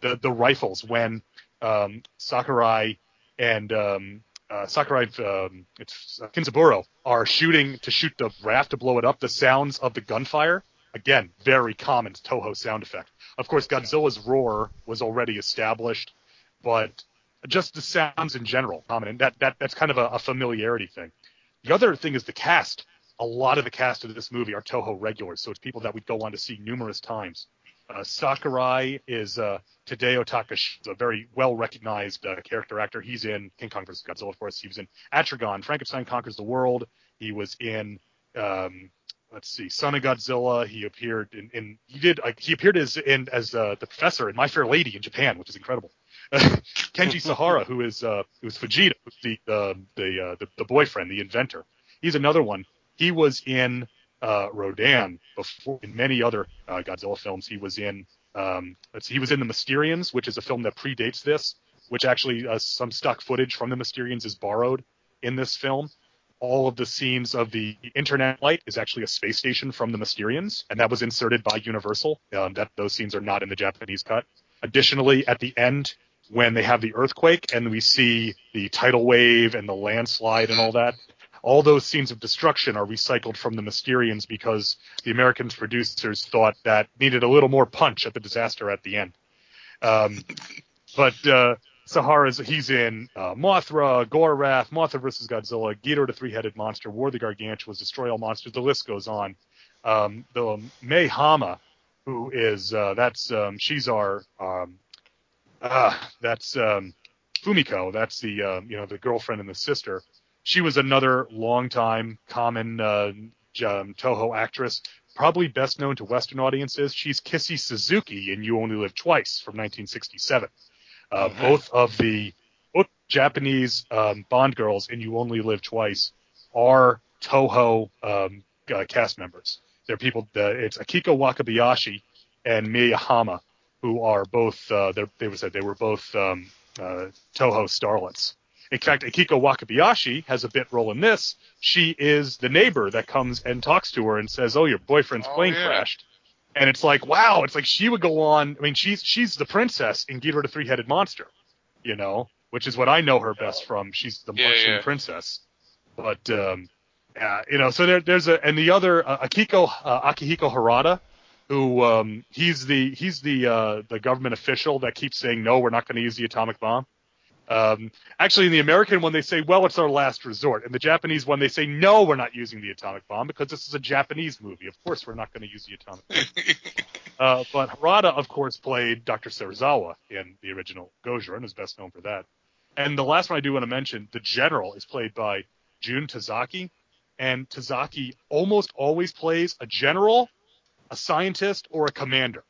The the rifles when um, Sakurai and um, uh, Sakurai, um, it's uh, Kinzaburo, are shooting to shoot the raft to blow it up. The sounds of the gunfire Again, very common Toho sound effect. Of course, Godzilla's roar was already established, but just the sounds in general, common, and that, that that's kind of a, a familiarity thing. The other thing is the cast. A lot of the cast of this movie are Toho regulars, so it's people that we'd go on to see numerous times. Uh, Sakurai is uh, Tadao Takashima, a very well recognized uh, character actor. He's in King Kong vs. Godzilla, of course. He was in Atragon, Frankenstein Conquers the World. He was in um, let's see, Son of Godzilla. He appeared in, in he did uh, he appeared as in as uh, the professor in My Fair Lady in Japan, which is incredible. [LAUGHS] Kenji Sahara, who is uh, who's Fujita, the uh, the, uh, the the boyfriend, the inventor. He's another one. He was in uh, Rodan before in many other uh, Godzilla films. He was in um, he was in the Mysterians, which is a film that predates this, which actually uh, some stock footage from the Mysterians is borrowed in this film all of the scenes of the internet light is actually a space station from the Mysterians, and that was inserted by Universal. Um, that those scenes are not in the Japanese cut. Additionally, at the end, when they have the earthquake and we see the tidal wave and the landslide and all that, all those scenes of destruction are recycled from the Mysterians because the American producers thought that needed a little more punch at the disaster at the end. Um, but uh, Sahara's he's in uh, Mothra, Gorath, Mothra versus Godzilla, Ghidorah the three-headed monster, War the Gargantuas, Destroy All Monsters. The list goes on. Um, the Mie Hama, who is uh, that's um, she's our um, uh, that's um, Fumiko. That's the uh, you know the girlfriend and the sister. She was another long-time common uh, um, Toho actress, probably best known to Western audiences. She's Kissy Suzuki in You Only Live Twice from 1967. Uh, mm-hmm. Both of the both Japanese um, Bond girls in You Only Live Twice are Toho um, uh, cast members. They're people. Uh, it's Akiko Wakabayashi and Mie Hama, who are both. Uh, they were said they were both um, uh, Toho starlets. In fact, Akiko Wakabayashi has a bit role in this. She is the neighbor that comes and talks to her and says, "Oh, your boyfriend's oh, plane yeah. crashed." and it's like wow it's like she would go on i mean she's she's the princess in Ghidorah the three-headed monster you know which is what i know her best from she's the yeah, martian yeah. princess but um yeah you know so there, there's a and the other uh, akiko uh, akihiko harada who um he's the he's the uh the government official that keeps saying no we're not going to use the atomic bomb um, actually, in the American one, they say, well, it's our last resort. In the Japanese one, they say, no, we're not using the atomic bomb because this is a Japanese movie. Of course, we're not going to use the atomic bomb. [LAUGHS] uh, but Harada, of course, played Dr. Serizawa in the original Gojira and is best known for that. And the last one I do want to mention, the general is played by Jun Tazaki. And Tazaki almost always plays a general, a scientist, or a commander.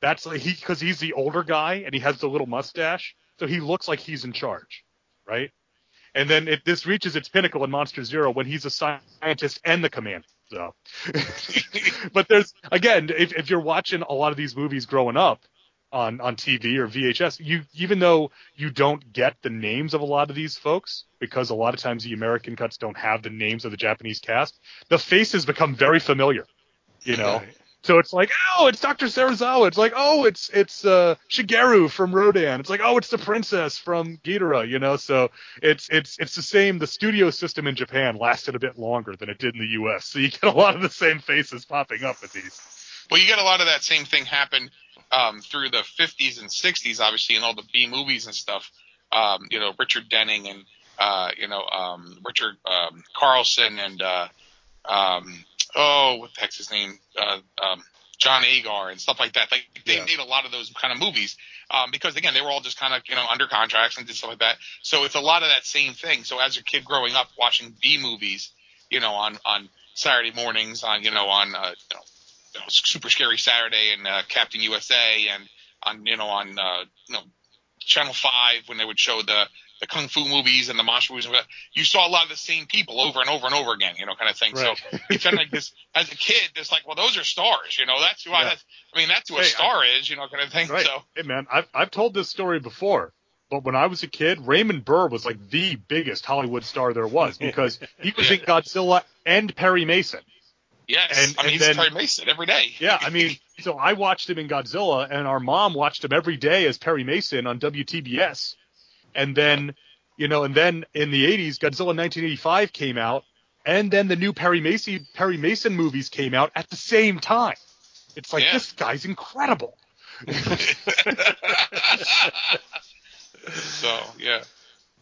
That's like he because he's the older guy and he has the little mustache so he looks like he's in charge, right? And then it, this reaches its pinnacle in Monster Zero when he's a scientist and the commander. So, [LAUGHS] but there's again, if, if you're watching a lot of these movies growing up on on TV or VHS, you even though you don't get the names of a lot of these folks because a lot of times the American cuts don't have the names of the Japanese cast, the faces become very familiar. You know. So it's like, oh, it's Dr. Serizawa. It's like, oh, it's it's uh, Shigeru from Rodan. It's like, oh, it's the princess from Ghidorah, you know. So it's it's it's the same. The studio system in Japan lasted a bit longer than it did in the U.S. So you get a lot of the same faces popping up with these. Well, you get a lot of that same thing happen um, through the 50s and 60s, obviously, in all the B movies and stuff. Um, you know, Richard Denning and uh, you know um, Richard um, Carlson and uh, um, oh, what the heck's his name? Uh, um, John Agar and stuff like that. Like they yeah. made a lot of those kind of movies um, because again they were all just kind of you know under contracts and did stuff like that. So it's a lot of that same thing. So as a kid growing up watching B movies, you know on on Saturday mornings on you know on uh, you know, you know Super Scary Saturday and uh, Captain USA and on you know on uh, you know Channel Five when they would show the the kung fu movies and the monster movies, you saw a lot of the same people over and over and over again, you know, kind of thing. Right. So it's kind of like this as a kid, it's like, well, those are stars, you know, that's who yeah. I, that's, I mean, that's who hey, a star I, is, you know, kind of thing. Right. So, hey man, I've, I've told this story before, but when I was a kid, Raymond Burr was like the biggest Hollywood star there was because he was in Godzilla and Perry Mason. Yes, and, I mean, and he's then, Perry Mason every day. yeah, I mean, so I watched him in Godzilla, and our mom watched him every day as Perry Mason on WTBS and then you know, and then in the 80s, Godzilla 1985 came out, and then the new Perry Mason Perry Mason movies came out at the same time. It's like yeah. this guy's incredible. so yeah.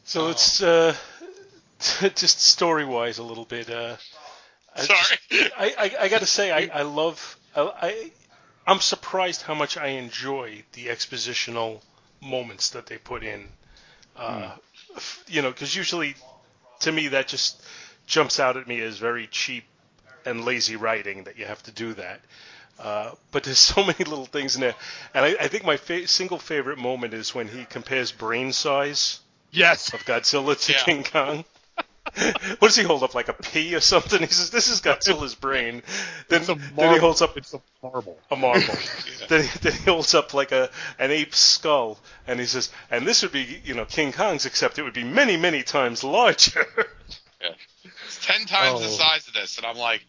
So oh. it's uh, [LAUGHS] just story wise a little bit. Uh, Sorry. I, I, I got to say I, I love I I'm surprised how much I enjoy the expositional moments that they put in. Uh, mm. You know, because usually, to me, that just jumps out at me as very cheap and lazy writing that you have to do that. Uh, but there's [LAUGHS] so many little things in there, and I, I think my fa- single favorite moment is when he compares brain size. Yes. Of Godzilla to yeah. King Kong. What does he hold up like a pea or something? He says, "This is Godzilla's brain." Then, then he holds up it's a marble. A marble. [LAUGHS] yeah. then, he, then he holds up like a an ape's skull, and he says, "And this would be, you know, King Kong's, except it would be many, many times larger." [LAUGHS] yeah. It's ten times oh. the size of this, and I'm like,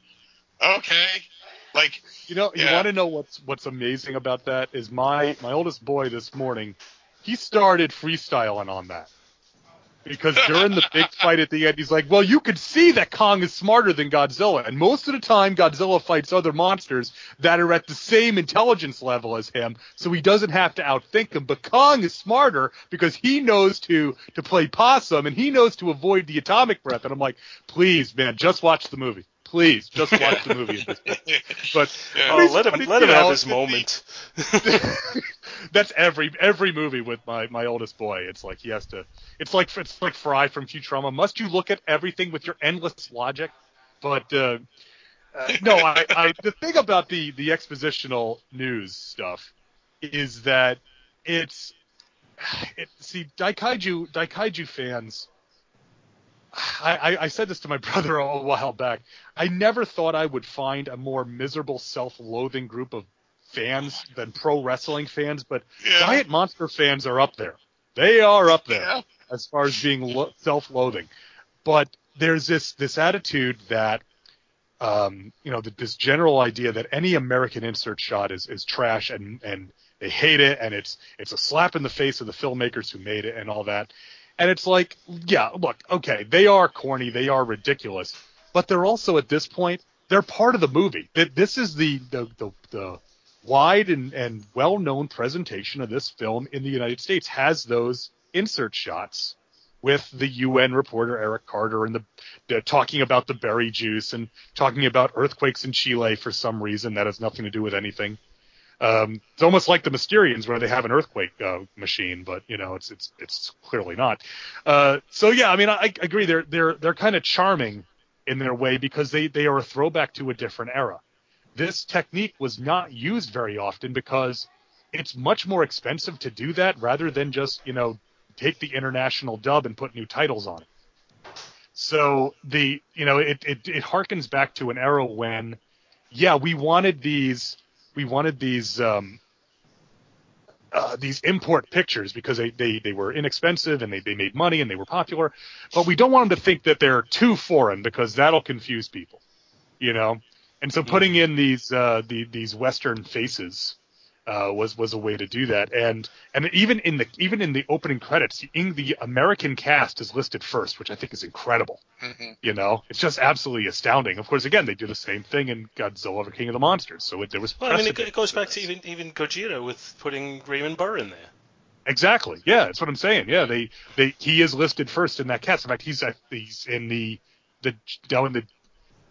okay, like you know, yeah. you want to know what's what's amazing about that is my my oldest boy this morning, he started freestyling on that because during the big fight at the end, he's like, "Well, you could see that Kong is smarter than Godzilla, and most of the time, Godzilla fights other monsters that are at the same intelligence level as him, so he doesn't have to outthink them. But Kong is smarter because he knows to to play possum and he knows to avoid the atomic breath." And I'm like, "Please, man, just watch the movie." Please, just watch the movie. [LAUGHS] But yeah. oh, let him let him know, have his moment. [LAUGHS] that's every every movie with my my oldest boy. It's like he has to. It's like it's like Fry from Futurama. Must you look at everything with your endless logic? But uh, uh, no, I, I the thing about the the expositional news stuff is that it's [SIGHS] it, see Daikaiju Daikaiju fans. I, I, said this to my [LAUGHS] brother a while back. I never thought I would find a more miserable, self-loathing group of fans than pro wrestling fans, but yeah. Giant Monster fans are up there. They are up there yeah. as far as being lo- self-loathing. But there's this this attitude that um, you know, this general idea that any American insert shot is is trash and and they hate it and it's it's a slap in the face of the filmmakers who made it and all that. And it's like, yeah, look, okay, they are corny, they are ridiculous, but they're also at this point they're part of the movie. This is the the the, the wide and, and well known presentation of this film in the United States has those insert shots with the UN reporter Eric Carter and the, the, talking about the berry juice and talking about earthquakes in Chile for some reason that has nothing to do with anything. Um, it's almost like the Mysterians where they have an earthquake uh, machine, but you know it's it's it's clearly not. Uh, so yeah, I mean I, I agree they're they're they're kind of charming in their way because they they are a throwback to a different era this technique was not used very often because it's much more expensive to do that rather than just, you know, take the international dub and put new titles on it. So the, you know, it, it, it harkens back to an era when, yeah, we wanted these, we wanted these, um, uh, these import pictures because they, they, they were inexpensive and they, they made money and they were popular, but we don't want them to think that they're too foreign because that'll confuse people, you know? And so putting in these uh, the, these Western faces uh, was was a way to do that. And and even in the even in the opening credits, the, the American cast is listed first, which I think is incredible. Mm-hmm. You know, it's just absolutely astounding. Of course, again, they do the same thing in Godzilla: The King of the Monsters. So it, there was. Well, I mean, it, it goes back to even even Gojira with putting Raymond Burr in there. Exactly. Yeah, that's what I'm saying. Yeah, they they he is listed first in that cast. In fact, he's he's in the the down in the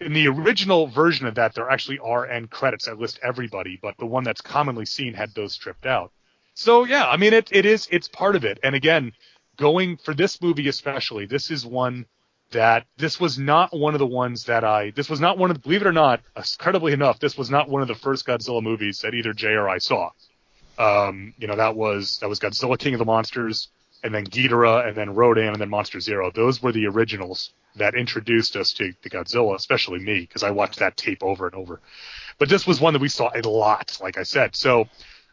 in the original version of that, there actually are end credits that list everybody, but the one that's commonly seen had those stripped out. So yeah, I mean it it is it's part of it. And again, going for this movie especially, this is one that this was not one of the ones that I this was not one of the, believe it or not, incredibly enough, this was not one of the first Godzilla movies that either Jay or I saw. Um, you know, that was that was Godzilla King of the Monsters, and then Ghidorah, and then Rodan, and then Monster Zero. Those were the originals that introduced us to, to Godzilla, especially me, because I watched that tape over and over. But this was one that we saw a lot, like I said. So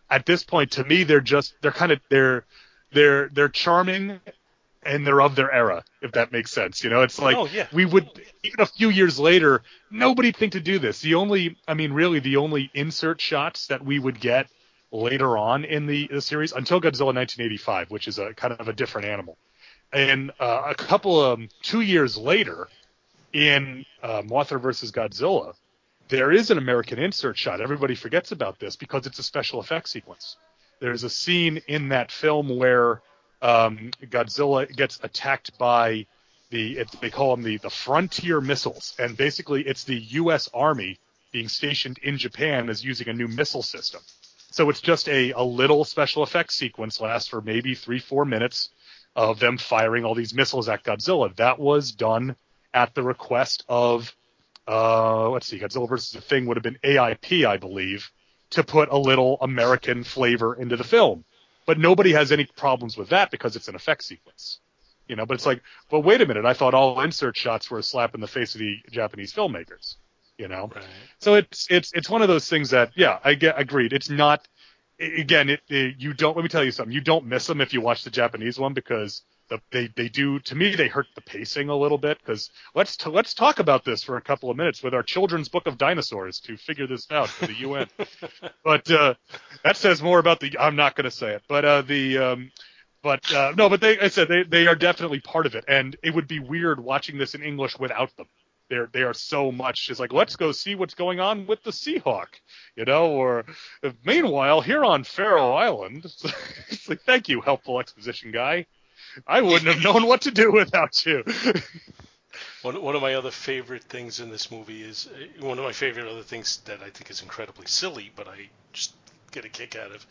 at this point, to me, they're just they're kind of they're they're they're charming and they're of their era, if that makes sense. You know, it's like oh, yeah. we would even a few years later, nobody'd think to do this. The only, I mean, really, the only insert shots that we would get later on in the, the series until Godzilla 1985, which is a kind of a different animal. And uh, a couple of two years later, in uh, Mothra versus Godzilla, there is an American insert shot. Everybody forgets about this because it's a special effects sequence. There's a scene in that film where um, Godzilla gets attacked by the it, they call them the the frontier missiles, and basically it's the U.S. Army being stationed in Japan is using a new missile system. So it's just a, a little special effects sequence lasts for maybe three, four minutes of them firing all these missiles at Godzilla. That was done at the request of, uh, let's see, Godzilla versus the Thing would have been AIP, I believe, to put a little American flavor into the film. But nobody has any problems with that because it's an effect sequence. You know, but it's like, well, wait a minute. I thought all insert shots were a slap in the face of the Japanese filmmakers you know. Right. So it's it's it's one of those things that yeah, I get agreed. It's not again, it, it, you don't. Let me tell you something. You don't miss them if you watch the Japanese one because the, they they do to me they hurt the pacing a little bit because let's t- let's talk about this for a couple of minutes with our children's book of dinosaurs to figure this out for the UN. [LAUGHS] but uh, that says more about the. I'm not going to say it, but uh, the. Um, but uh, no, but they, I said they, they are definitely part of it, and it would be weird watching this in English without them they're they are so much it's like let's go see what's going on with the Seahawk, you know, or meanwhile here on Faro Island, [LAUGHS] it's like thank you helpful exposition guy, I wouldn't have known what to do without you. [LAUGHS] one one of my other favorite things in this movie is uh, one of my favorite other things that I think is incredibly silly, but I just get a kick out of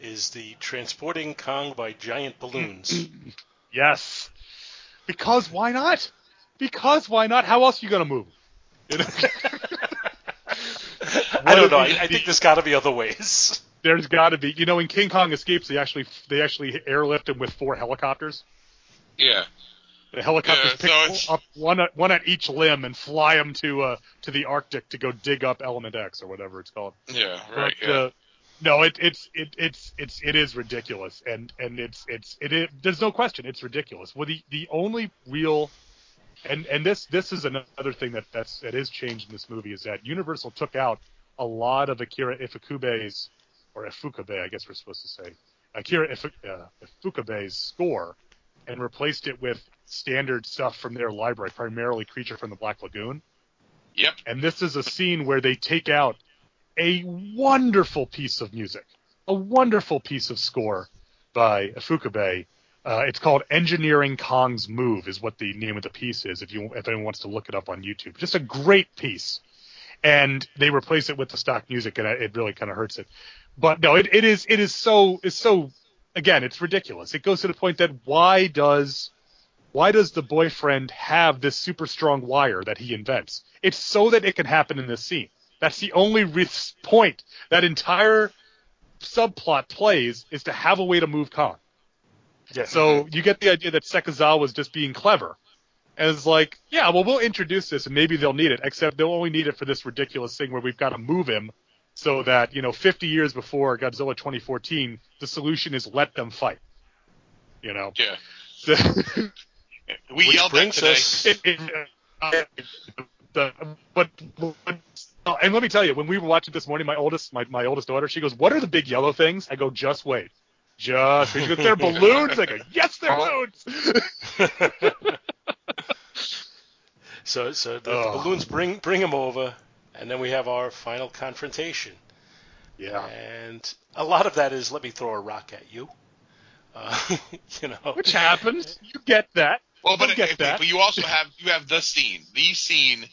is the transporting Kong by giant balloons. [CLEARS THROAT] yes, because why not? Because why not? How else are you going to move? You know? [LAUGHS] I don't know. I, I think there's got to be other ways. [LAUGHS] There's got to be. You know, in King Kong Escapes, they actually they actually airlift him with four helicopters. Yeah. The helicopters yeah, pick so up one at, one at each limb and fly them to uh to the Arctic to go dig up Element X or whatever it's called. Yeah, right. But, yeah. Uh, no, it, it's it, it's it's it is ridiculous, and and it's it's it is, there's no question it's ridiculous. Well, the the only real and and this this is another thing that that's that is changed in this movie is that Universal took out a lot of Akira Ifukube's or Ifukube, I guess we're supposed to say Akira uh, Ifukube's score and replaced it with standard stuff from their library, primarily Creature from the Black Lagoon. Yep. And this is a scene where they take out a wonderful piece of music, a wonderful piece of score by Ifukube uh, it's called Engineering Kong's Move, is what the name of the piece is. If you if anyone wants to look it up on YouTube, just a great piece. And they replace it with the stock music, and it really kind of hurts it. But no, it, it is it is so it's so again it's ridiculous. It goes to the point that why does why does the boyfriend have this super strong wire that he invents? It's so that it can happen in this scene. That's the only point that entire subplot plays is to have a way to move Kong. Yeah. So you get the idea that Sekizawa was just being clever. And it's like, yeah, well, we'll introduce this and maybe they'll need it, except they'll only need it for this ridiculous thing where we've got to move him so that, you know, 50 years before Godzilla 2014, the solution is let them fight. You know? Yeah. [LAUGHS] So, we Which yelled that today. Us, [LAUGHS] it, it, uh, the, but, but and let me tell you, when we were watching this morning, my oldest, my, my oldest daughter, she goes, "What are the big yellow things?" I go, "Just wait." Just because they're [LAUGHS] balloons, I go, yes, they're balloons. [LAUGHS] so, so the, oh. the, balloons bring bring them over, and then we have our final confrontation. Yeah. And a lot of that is let me throw a rock at you. [LAUGHS] Uh, you know, which happens. You get that. Well, but, get that. but you also have you have the scene, the scene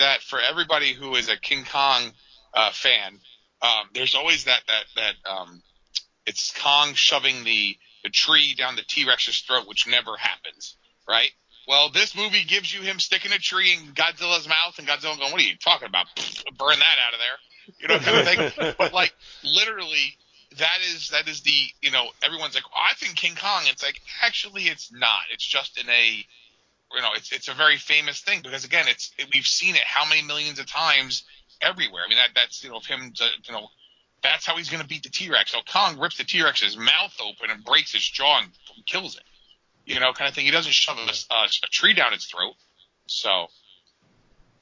that for everybody who is a King Kong uh, fan, um, there's always that that that um, it's Kong shoving the, the tree down the T Rex's throat, which never happens, right? Well, this movie gives you him sticking a tree in Godzilla's mouth, and Godzilla going, "What are you talking about? [LAUGHS] Burn that out of there," you know, kind of thing. [LAUGHS] but like literally, that is that is the you know everyone's like, oh, I think King Kong. It's like actually, it's not. It's just in a you know, it's it's a very famous thing because again, it's it, we've seen it how many millions of times everywhere. I mean, that that's you know of him you know that's how he's going to beat the T Rex. So Kong rips the T Rex's mouth open and breaks his jaw and kills it. You know, kind of thing. He doesn't shove a, a, a tree down its throat. So.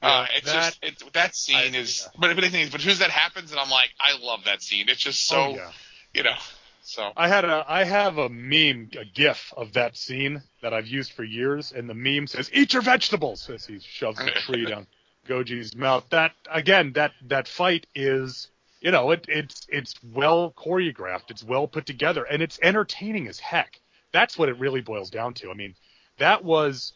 Uh, it's that, just it, that scene I, is, yeah. but but the thing is, but as soon as that happens, and I'm like, I love that scene. It's just so, oh, yeah. you know, so I had a I have a meme, a GIF of that scene that I've used for years, and the meme says, "Eat your vegetables," as he shoves the tree [LAUGHS] down Goji's mouth. That again, that that fight is you know, it, it's it's well choreographed, it's well put together, and it's entertaining as heck. That's what it really boils down to. I mean, that was.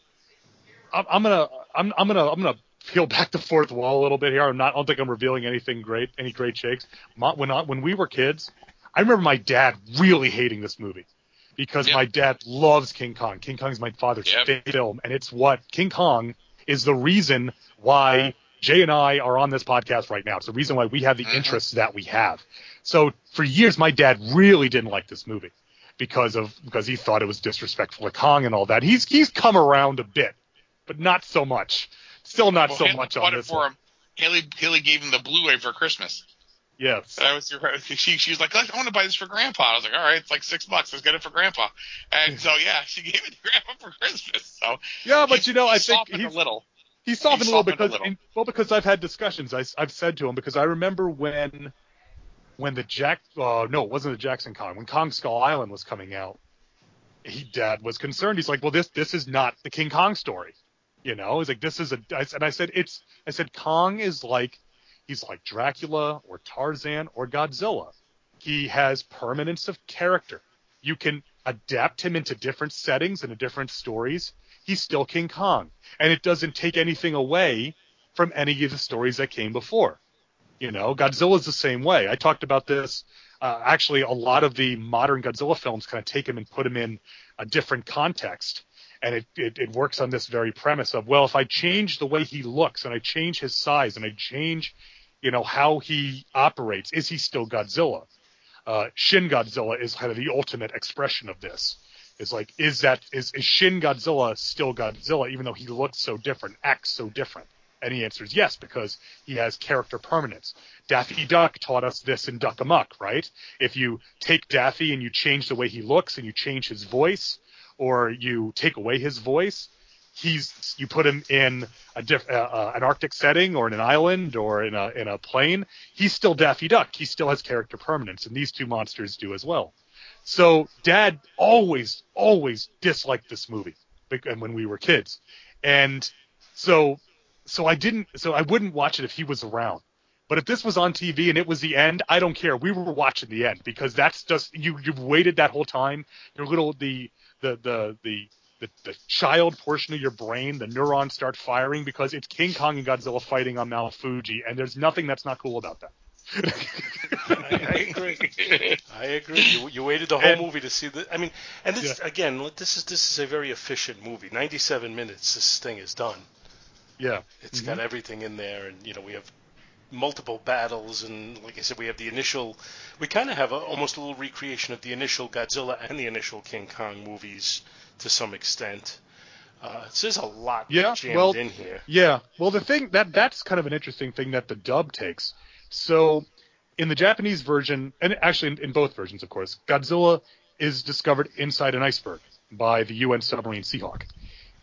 I'm, I'm gonna I'm, I'm gonna I'm gonna peel back the fourth wall a little bit here. I'm not. I don't think I'm revealing anything great, any great shakes. When I, when we were kids, I remember my dad really hating this movie because yep. my dad loves King Kong. King Kong is my father's yep. film, and it's what King Kong is the reason why Jay and I are on this podcast right now. It's the reason why we have the mm-hmm. interests that we have. So for years, my dad really didn't like this movie because of because he thought it was disrespectful to Kong and all that. He's he's come around a bit, but not so much. Still not well, so much on this. For one. him. Haley Haley gave him the Blu-ray for Christmas. Yes. I was [LAUGHS] she, she was like, I want to buy this for Grandpa. I was like, all right, it's like six bucks. Let's get it for Grandpa. And [LAUGHS] so yeah, she gave it to Grandpa for Christmas. So yeah, but you know, I think he's a little. He softened, he softened a little because a little. well, because I've had discussions. I, I've said to him because I remember when when the Jack, uh, no, it wasn't the Jackson Kong. When Kong Skull Island was coming out, he dad was concerned. He's like, well, this this is not the King Kong story. You know, he's like, this is a. And I said, it's. I said, Kong is like He's like Dracula or Tarzan or Godzilla. He has permanence of character. You can adapt him into different settings and different stories. He's still King Kong. And it doesn't take anything away from any of the stories that came before. You know, Godzilla's the same way. I talked about this. Uh, actually, a lot of the modern Godzilla films kind of take him and put him in a different context. And it, it, it works on this very premise of, well, if I change the way he looks and I change his size and I change you know, how he operates. Is he still Godzilla? Uh, Shin Godzilla is kind of the ultimate expression of this. Is like, is that is, is Shin Godzilla still Godzilla, even though he looks so different, acts so different? And he answers yes, because he has character permanence. Daffy Duck taught us this in Duck Amuck, right? If you take Daffy and you change the way he looks and you change his voice, or you take away his voice, he's you put him in a diff, uh, uh, an Arctic setting or in an island or in a in a plane, he's still Daffy Duck. He still has character permanence, and these two monsters do as well. So Dad always always disliked this movie, and when we were kids, and so so I didn't so I wouldn't watch it if he was around. But if this was on TV and it was the end, I don't care. We were watching the end because that's just you. You've waited that whole time. Your little the the the the the, the child portion of your brain, the neurons start firing because it's King Kong and Godzilla fighting on Mount Fuji, and there's nothing that's not cool about that. I, I, agree. I agree. You, you waited the whole and, movie to see the. I mean, and this yeah. again, this is this is a very efficient movie. Ninety-seven minutes. This thing is done. Yeah, it's mm-hmm. got everything in there, and you know we have multiple battles, and like I said, we have the initial. We kind of have a, almost a little recreation of the initial Godzilla and the initial King Kong movies to some extent. Uh, so there's a lot yeah, jammed well, in here. Yeah. Well, the thing that that's kind of an interesting thing that the dub takes. So in the Japanese version, and actually in, in both versions, of course, Godzilla is discovered inside an iceberg by the UN submarine Seahawk.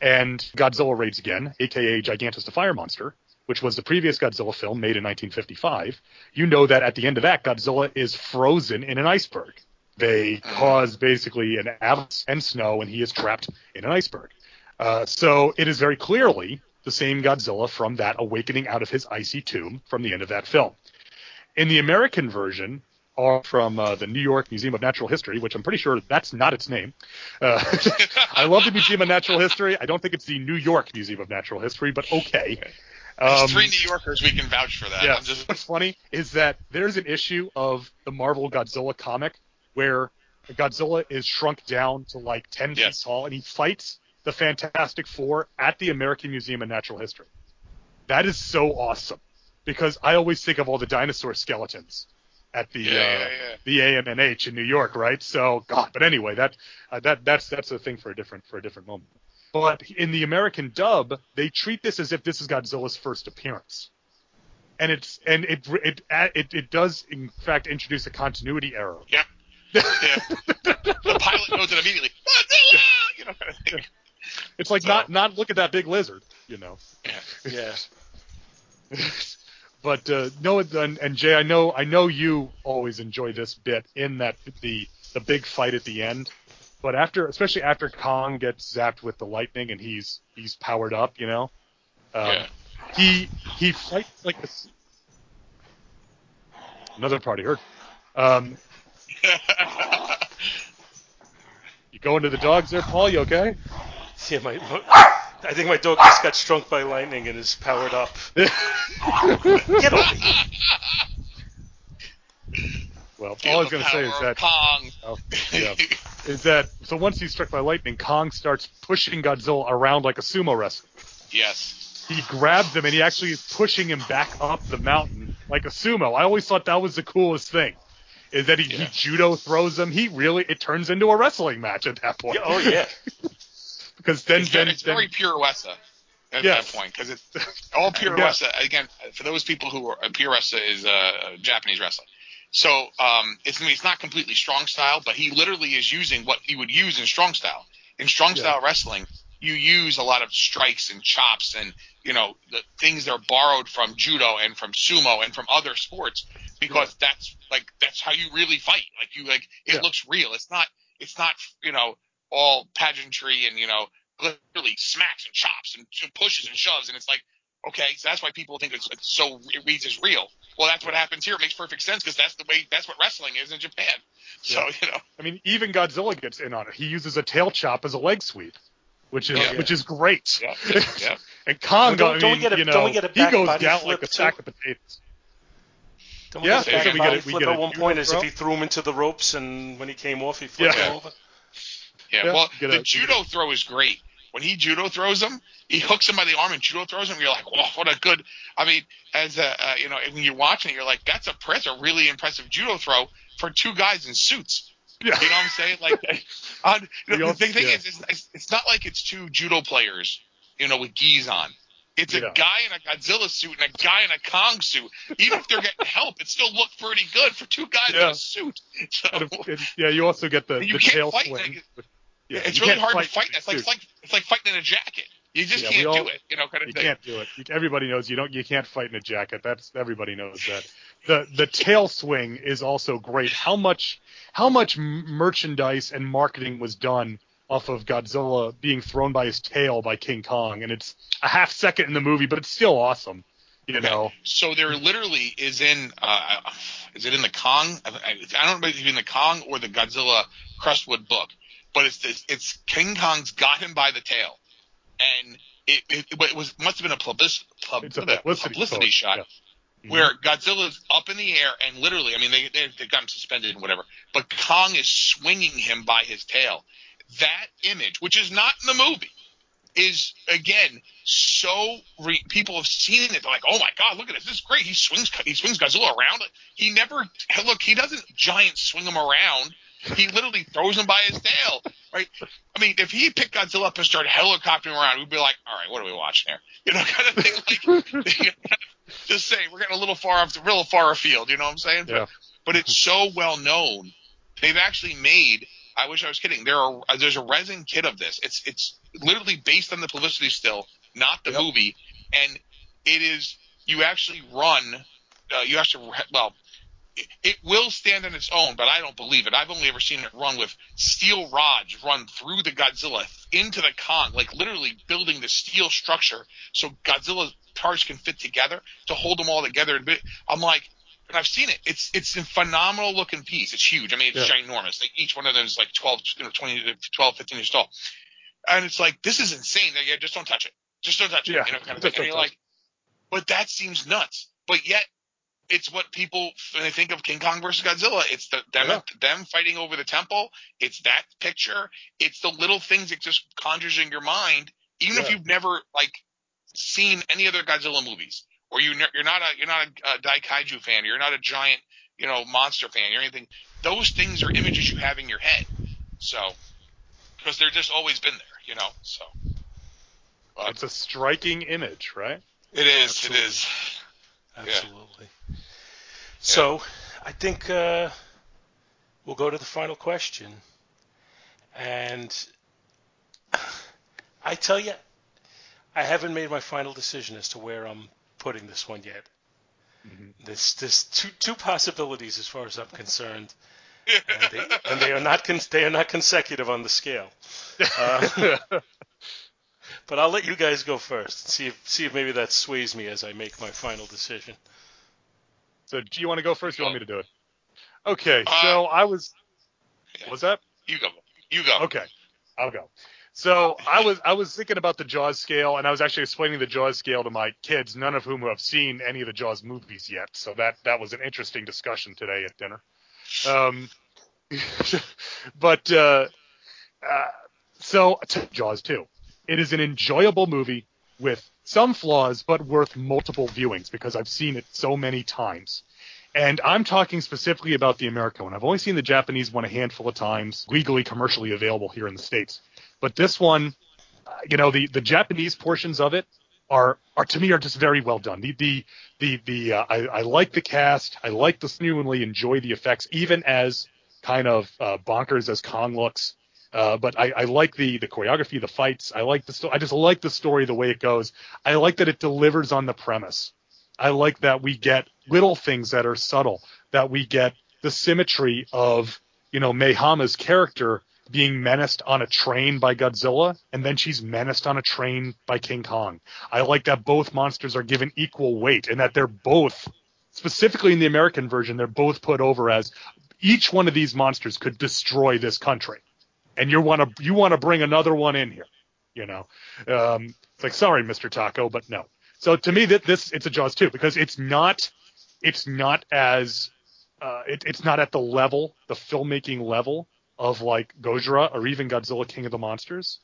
And Godzilla raids again, aka Gigantis the Fire Monster, which was the previous Godzilla film made in 1955. You know that at the end of that, Godzilla is frozen in an iceberg. They cause basically an avalanche and snow, and he is trapped in an iceberg. Uh, so it is very clearly the same Godzilla from that awakening out of his icy tomb from the end of that film. In the American version, or from uh, the New York Museum of Natural History, which I'm pretty sure that's not its name. Uh, [LAUGHS] I love the Museum of Natural History. I don't think it's the New York Museum of Natural History, but okay. Um, three New Yorkers, we can vouch for that. Yeah. Just... What's funny is that there's an issue of the Marvel Godzilla comic where Godzilla is shrunk down to like 10 yes. feet tall and he fights the Fantastic Four at the American Museum of Natural History. That is so awesome because I always think of all the dinosaur skeletons at the yeah, uh, yeah, yeah. the AMNH in New York, right? So God, but anyway, that uh, that that's that's a thing for a different for a different moment. But in the American dub, they treat this as if this is Godzilla's first appearance and it's and it it it, it does in fact introduce a continuity error. Yeah the pilot knows it immediately. Godzilla! You know, kind of thing. It's like so. not not look at that big lizard, you know. Yeah. yeah. [LAUGHS] but uh, no, and, and Jay, I know I know you always enjoy this bit in that the the big fight at the end. But after, especially after Kong gets zapped with the lightning and he's he's powered up, you know, um, yeah. he he fights like this. Another party heard. Um, [LAUGHS] you going to the dogs there, Paul? You okay? Yeah, my I think my dog just got struck by lightning and is powered up. [LAUGHS] Get over here. Well, all I was going to say is that Kong. Oh, [LAUGHS] yeah, is that so? Once he's struck by lightning, Kong starts pushing Godzilla around like a sumo wrestler. Yes. He grabs him and he actually is pushing him back up the mountain like a sumo. I always thought that was the coolest thing. Is that he, Yeah. he judo throws him? He really it turns into a wrestling match at that point. Yeah, oh yeah. [LAUGHS] because then It's, then, it's then very puroresu at Yes. that point because it's all pure [LAUGHS] Yeah. Wessa. Again, for those people who are puroresu is uh, Japanese wrestling. So um, it's I mean, it's not completely strong style, but he literally is using what he would use in strong style. In strong Yeah. style wrestling, you use a lot of strikes and chops and you know the things that are borrowed from judo and from sumo and from other sports because that's like that's how you really fight. Like you like it Yeah. looks real. It's not it's not you know all pageantry and you know literally smacks and chops and pushes and shoves and it's like okay so that's why people think it's, it's so it reads as real well that's what happens here it makes perfect sense because that's the way that's what wrestling is in japan so Yeah. you know I mean, even Godzilla gets in on it. He uses a tail chop as a leg sweep, which is oh, Yeah. which is great. yeah [LAUGHS] yeah and Kong, Don't- don't we mean, get a- you know, don't we get a he goes body down flip, like a too? sack of potatoes. Don't we Yeah, get a so we get body we flip get a at one point as throw? if he threw him into the ropes and when he came off he flipped Yeah. over. Yeah, Yeah, well the a- judo throw is great when he judo throws him he hooks him by the arm and judo throws him you're like whoa what a good i mean as a uh, you know when you're watching it you're like that's a that's a really impressive judo throw for two guys in suits Yeah. You know what I'm saying? Like, [LAUGHS] on, We the all- thing, thing yeah. is, it's, it's not like it's two judo players, you know, with gis on. It's a guy in a Godzilla suit and a guy in a Kong suit. Even if they're getting help, it still looked pretty good for two guys in Yeah. a suit. [LAUGHS] So, and, yeah, you also get the, You the tail swing. like- yeah, it's really hard to fight. It's like, it's like it's like fighting in a jacket. You just Yeah, can't all- do it, you know, kind of You thing. can't do it. Everybody knows you don't. You can't fight in a jacket. That's everybody knows that. The the tail swing is also great. How much how much merchandise and marketing was done off of Godzilla being thrown by his tail by King Kong, and it's a half second in the movie, but it's still awesome. You Okay. know, So there literally is in, uh, is it in the Kong? I, I I don't know if it's in the Kong or the Godzilla Crestwood book, but it's this, it's King Kong's got him by the tail, and it it, it was must have been a publicity, pub, a publicity, publicity shot Yeah. Mhm. where Godzilla's up in the air and literally, I mean, they they, they got him suspended and whatever, but Kong is swinging him by his tail. That image, which is not in the movie, is again so re- people have seen it. They're like, oh my god, look at this! This is great. He swings he swings Godzilla around. He never look. He doesn't giant swing him around. He literally throws him by his tail. Right? I mean, if he picked Godzilla up and started helicoptering around, we'd be like, all right, what are we watching here? You know, kind of thing. Like, [LAUGHS] just saying, we're getting a little far off, the real far afield. You know what I'm saying? Yeah. But, but it's so well known. They've actually made. I wish I was kidding. There are there's a resin kit of this. It's it's literally based on the publicity still, not the Yep. movie, and it is you actually run. Uh, you actually well, it, it will stand on its own, but I don't believe it. I've only ever seen it run with steel rods run through the Godzilla into the Kong, like literally building the steel structure so Godzilla's parts can fit together to hold them all together. And I'm like, and I've seen it. It's it's a phenomenal looking piece. It's huge. I mean, it's ginormous. Like each one of them is like 12, you know, 20, 12, 15 inches tall. And it's like, this is insane. Like, yeah, just don't touch it. Just don't touch it. Yeah, You know, kind of thing. And you're like, but that seems nuts. But yet, it's what people when they think of King Kong versus Godzilla. It's the them Yeah. them fighting over the temple. It's that picture. It's the little things that just conjures in your mind, even if you've never like seen any other Godzilla movies, or you ne- you're not a you're not a, a Daikaiju fan, you're not a giant you know monster fan or anything. Those things are images you have in your head. So because they're just always been there, you know. So it's a striking image, right? it is. Absolutely. It is. Absolutely. So, I think uh, we'll go to the final question. And [SIGHS] I tell you, I haven't made my final decision as to where I'm putting this one yet. There's, there's two, two possibilities as far as I'm concerned, [LAUGHS] and they, and they are not con- they are not consecutive on the scale. [LAUGHS] Uh, but I'll let you guys go first. See if see if maybe that sways me as I make my final decision. So, do you want to go first? Or you want me to do it? Okay. Uh, so I was. yeah. What's that? You go. You go. Okay, I'll go. So I was I was thinking about the Jaws scale, and I was actually explaining the Jaws scale to my kids, none of whom have seen any of the Jaws movies yet. So that that was an interesting discussion today at dinner. Um, [LAUGHS] but uh, uh, so Jaws 2. It is an enjoyable movie with some flaws, but worth multiple viewings because I've seen it so many times. And I'm talking specifically about the American one. I've only seen the Japanese one a handful of times, legally commercially available here in the states. But this one, uh, you know, the the Japanese portions of it are are to me are just very well done. The the the the uh, I, I like the cast. I like the genuinely enjoy the effects, even as kind of uh, bonkers as Kong looks. Uh, but I, I like the the choreography, the fights. I like the sto- I just like the story the way it goes. I like that it delivers on the premise. I like that we get little things that are subtle. That we get the symmetry of you know Mie Hama's character being menaced on a train by Godzilla, and then she's menaced on a train by King Kong. I like that both monsters are given equal weight, and that they're both, specifically in the American version, they're both put over as each one of these monsters could destroy this country, and you want to you want to bring another one in here, you know. Um, it's like sorry, Mr. Tako, but no. So to me, that this it's a Jaws too because it's not it's not as uh, it, it's not at the level, the filmmaking level of like Gojira or even Godzilla King of the Monsters,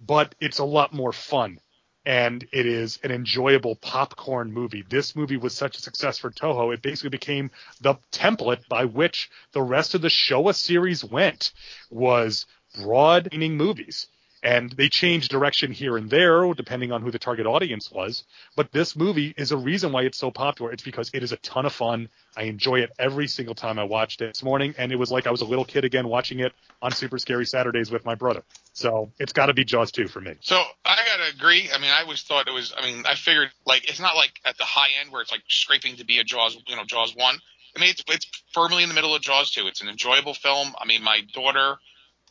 but it's a lot more fun and it is an enjoyable popcorn movie. This movie was such a success for Toho, it basically became the template by which the rest of the Showa series went was broad meaning movies and they change direction here and there depending on who the target audience was. But this movie is a reason why it's so popular. It's because it is a ton of fun. I enjoy it every single time I watched it this morning, and it was like I was a little kid again watching it on Super Scary Saturdays with my brother. So it's got to be Jaws 2 for me. So I gotta agree. I mean, I always thought it was. I mean, I figured like it's not like at the high end where it's like scraping to be a Jaws, you know, Jaws one. I mean, it's it's firmly in the middle of Jaws 2. It's an enjoyable film. I mean, my daughter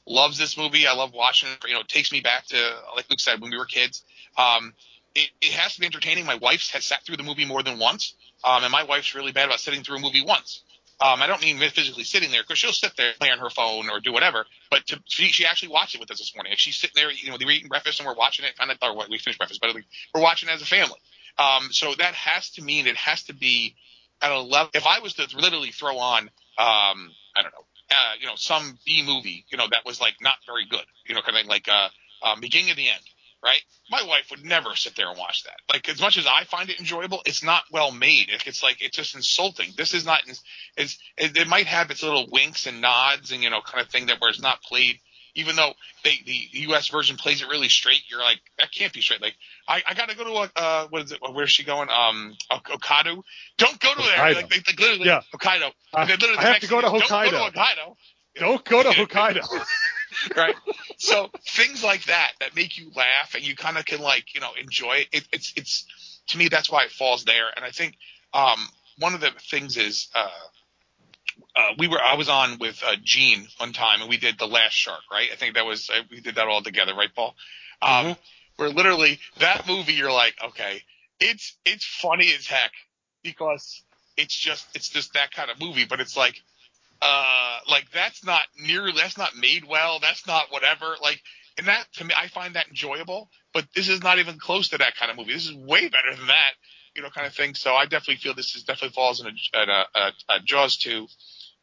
loves this movie. I love watching it. You know, it takes me back to, like Luke said, when we were kids. Um, it, it has to be entertaining. My wife has sat through the movie more than once, um, and my wife's really bad about sitting through a movie once. Um, I don't mean physically sitting there because she'll sit there, play on her phone or do whatever. But to, she, she actually watched it with us this morning. Like she's sitting there, you know, they were eating breakfast and we're watching it. Kind of, or we finished breakfast, but we're watching it as a family. Um, so that has to mean it has to be at a level. If I was to literally throw on, um, I don't know, uh, you know, some B movie, you know, that was like not very good, you know, kind of like uh, um, beginning of the end, right? My wife would never sit there and watch that. Like as much as I find it enjoyable, it's not well made. It's like it's just insulting. This is not. It's, it, it might have its little winks and nods and you know kind of thing that where it's not played even though they, the U.S. version plays it really straight, you're like, that can't be straight. Like, I, I got to go to a, uh, what is it? Where's she going? Um, Hokkaido. Don't go to Hokkaido. there. Like, they, they literally, yeah. Hokkaido. Uh, I have to go to Hokkaido. Don't go to [LAUGHS] Hokkaido. Don't go to Hokkaido. right. So things like that that make you laugh and you kind of can like you know enjoy it. It's it's to me that's why it falls there. And I think um, one of the things is uh, uh, we were I was on with uh, Gene one time and we did the Last Shark, right? I think that was uh, we did that all together, right, Paul? Um, mm-hmm. Where literally that movie, you're like, okay, it's it's funny as heck because it's just it's just that kind of movie, but it's like, uh, like that's not nearly that's not made well, that's not whatever, like. And that to me, I find that enjoyable, but this is not even close to that kind of movie. This is way better than that, you know, kind of thing. So I definitely feel this is definitely falls in a, a, a, a Jaws 2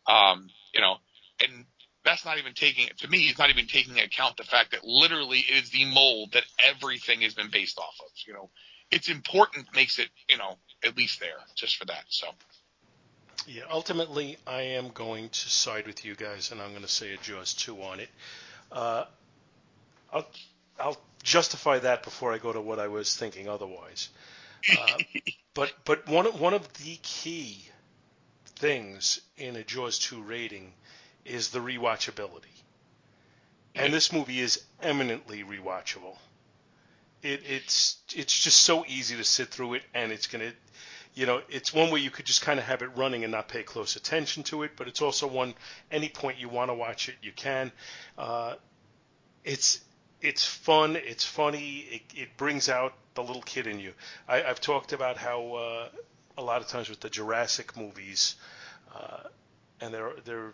um, you know, and that's not even taking it to me. It's not even taking account the fact that literally it is the mold that everything has been based off of. You know, it's important makes it you know at least there just for that. So. Yeah, ultimately, I am going to side with you guys, and I'm going to say a Jaws two on it. Uh, I'll I'll justify that before I go to what I was thinking otherwise. Uh, but but one one of the key things in a Jaws 2 rating is the rewatchability. And this movie is eminently rewatchable. It, it's it's just so easy to sit through it, and it's gonna, you know, it's one where you could just kind of have it running and not pay close attention to it. But it's also one any point you want to watch it, you can. Uh, it's it's fun, it's funny, it, it brings out the little kid in you. I, I've talked about how uh, a lot of times with the Jurassic movies, uh, and they're they're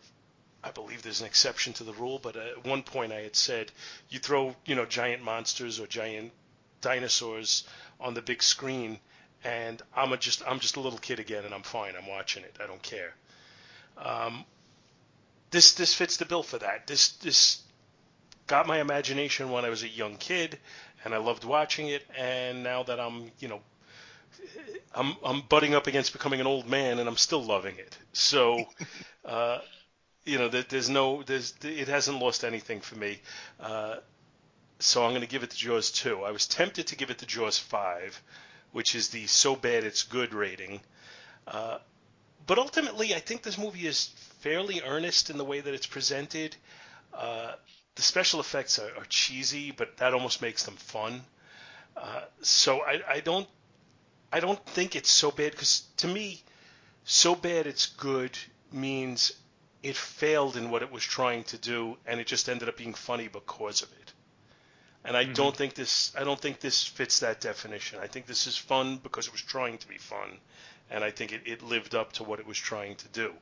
I believe there's an exception to the rule, but at one point I had said you throw you know giant monsters or giant dinosaurs on the big screen, and I'm a just I'm just a little kid again, and I'm fine. I'm watching it. I don't care. Um, this this fits the bill for that. This this got my imagination when I was a young kid, and I loved watching it. And now that I'm you know I'm I'm butting up against becoming an old man, and I'm still loving it. So. [LAUGHS] Uh, you know, there's no, there's, it hasn't lost anything for me. Uh, so I'm going to give it to Jaws 2. I was tempted to give it to Jaws 5, which is the so bad it's good rating. Uh, but ultimately, I think this movie is fairly earnest in the way that it's presented. Uh, the special effects are, are, cheesy, but that almost makes them fun. Uh, so I, I, don't, I don't think it's so bad because to me, so bad it's good means it failed in what it was trying to do, and it just ended up being funny because of it. And I mm-hmm. don't think this I don't think this fits that definition. I think this is fun because it was trying to be fun, and I think it, it lived up to what it was trying to do.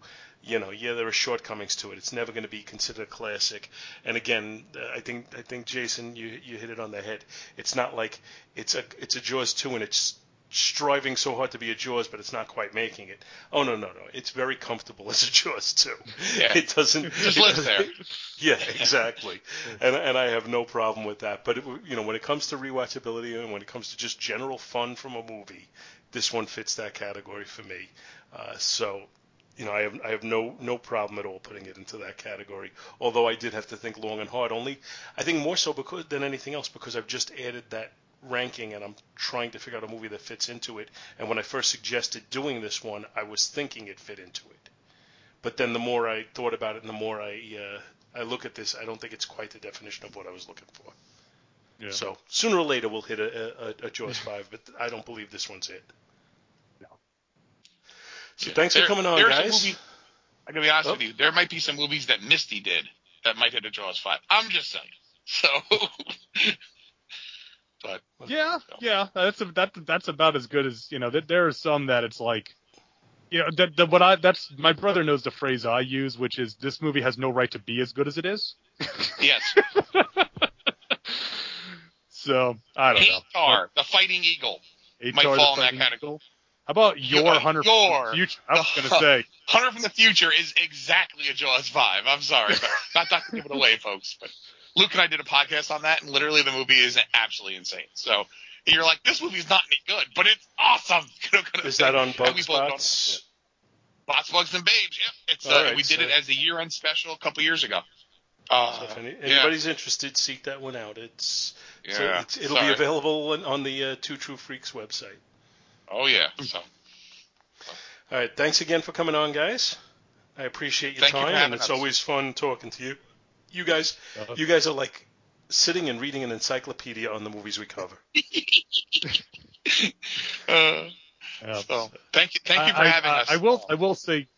You know, yeah, there are shortcomings to it. It's never going to be considered a classic. And again, I think I think Jason, you you hit it on the head. It's not like it's a it's a Jaws two and it's striving so hard to be a Jaws, but it's not quite making it. Oh no, no, no! It's very comfortable as a Jaws too. Yeah. It doesn't [LAUGHS] just lives there. Yeah, exactly. and and I have no problem with that. But it, you know, when it comes to rewatchability and when it comes to just general fun from a movie, this one fits that category for me. Uh, so you know, I have I have no no problem at all putting it into that category. Although I did have to think long and hard. Only I think more so because than anything else because I've just added that ranking and I'm trying to figure out a movie that fits into it. And when I first suggested doing this one, I was thinking it fit into it. But then the more I thought about it and the more I uh, I look at this, I don't think it's quite the definition of what I was looking for. Yeah. So sooner or later we'll hit a, a, a Jaws five, but I don't believe this one's it. No. So yeah. thanks there, for coming on, guys. Movie, I'm gonna be honest oh. with you. There might be some movies that Misty did that might hit a Jaws five. I'm just saying. So [LAUGHS] But yeah, so. yeah, that's a, that that's about as good as you know. That there are some that it's like, you know, that, that what I that's my brother knows the phrase I use, which is this movie has no right to be as good as it is. [LAUGHS] Yes. so I don't know. Ator, the Fighting Eagle, might fall in that category. Eagle. How about your uh, Hunter your, from the future? I was going to say [LAUGHS] Hunter from the future is exactly a Jaws five. I'm sorry, but [LAUGHS] not, not to give it away, folks. But Luke and I did a podcast on that, and literally the movie is absolutely insane. So you're like, this movie's not any good, but it's awesome. [LAUGHS] is that on Bug Spots? Bots, Bugs, and Babes. Yeah, it's uh, right, we did so. it as a year-end special a couple years ago. Uh, so if any, anybody's yeah. interested, seek that one out. It's, yeah, so it's it'll sorry. be available on, on the uh, Two True Freaks website. Oh yeah. So. All right. Thanks again for coming on, guys. I appreciate your Thank time, you and it's us. always fun talking to you you guys, uh, you guys are like sitting and reading an encyclopedia on the movies we cover. [LAUGHS] uh. So thank you, thank you for I, having I, us. I will, I will say,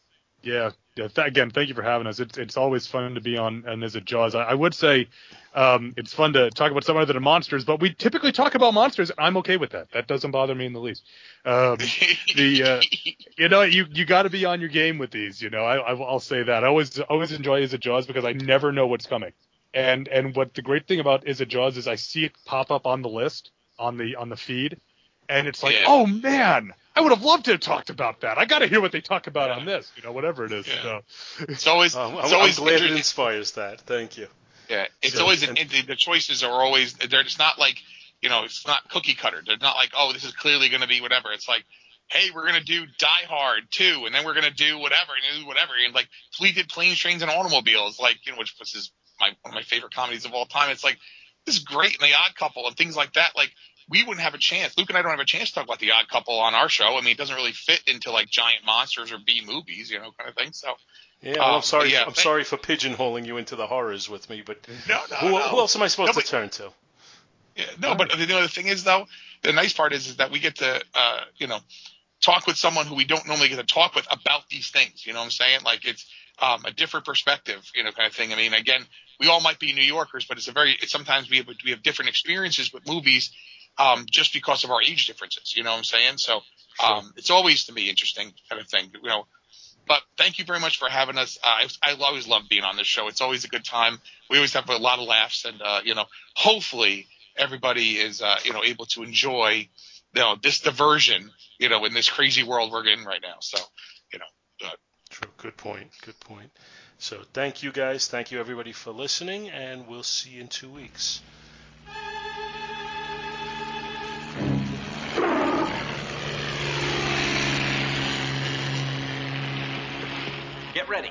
yeah, yeah. Th- again, thank you for having us. It's it's always fun to be on and there's a Jaws. I, I would say, um, it's fun to talk about some other than monsters, but we typically talk about monsters, and I'm okay with that. That doesn't bother me in the least. Um, the uh, you know you you got to be on your game with these. You know, I, I will say that. I always always enjoy Is It Jaws because I never know what's coming. And and what the great thing about Is It Jaws is I see it pop up on the list on the on the feed, and it's like, yeah. oh man, I would have loved to have talked about that. I got to hear what they talk about yeah. on this, you know, whatever it is. Yeah. So. It's always, um, it's always I'm glad it inspires that. Thank you. Yeah, it's so, always and, the choices are always they're just not like you know it's not cookie cutter. They're not like oh this is clearly going to be whatever. It's like hey we're going to do Die Hard too, and then we're going to do whatever and do whatever. And like we did Planes, Trains, and Automobiles, like you know which was my one of my favorite comedies of all time. It's like this is great, and The Odd Couple and things like that. Like we wouldn't have a chance. Luke and I don't have a chance to talk about The Odd Couple on our show. I mean, it doesn't really fit into like giant monsters or B movies, you know, kind of thing. So. Yeah, well, um, I'm sorry. Yeah, I'm thank- sorry for pigeonholing you into the horrors with me, but no, no, who, no. who else am I supposed no, but, to turn to? Yeah, no, but the other thing is though, the nice part is, is that we get to, uh, you know, talk with someone who we don't normally get to talk with about these things. You know what I'm saying? Like it's um, a different perspective, you know, kind of thing. I mean, again, we all might be New Yorkers, but it's a very it's, sometimes we have we have different experiences with movies um, just because of our age differences. You know what I'm saying? So um, it's always to me interesting kind of thing. You know, but thank you very much for having us. Uh, I, I always love being on this show. It's always a good time. We always have a lot of laughs, and uh, you know, hopefully everybody is uh, you know able to enjoy you know this diversion you know in this crazy world we're in right now. So you know. Uh, True. Good point. Good point. So thank you guys. Thank you everybody for listening, and we'll see you in two weeks. Get ready.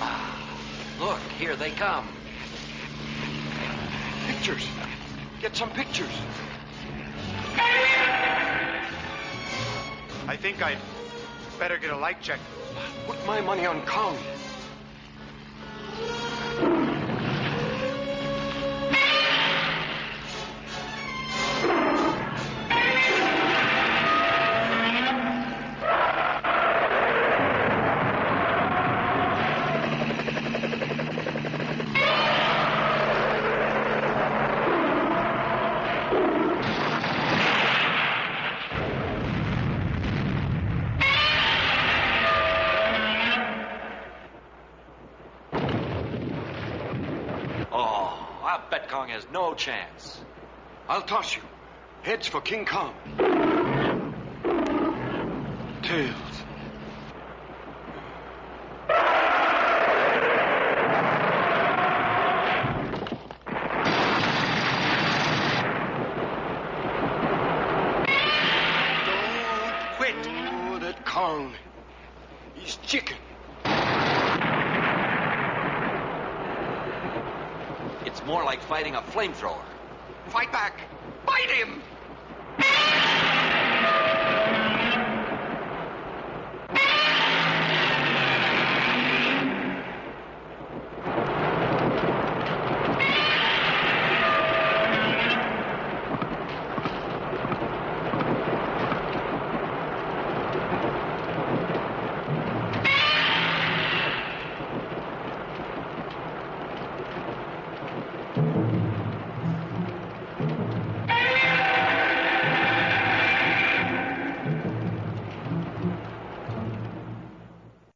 Ah, look, here they come. Pictures. Get some pictures. I think I'd better get a light check. My money on Kong. I'll toss you. Heads for King Kong. Tails.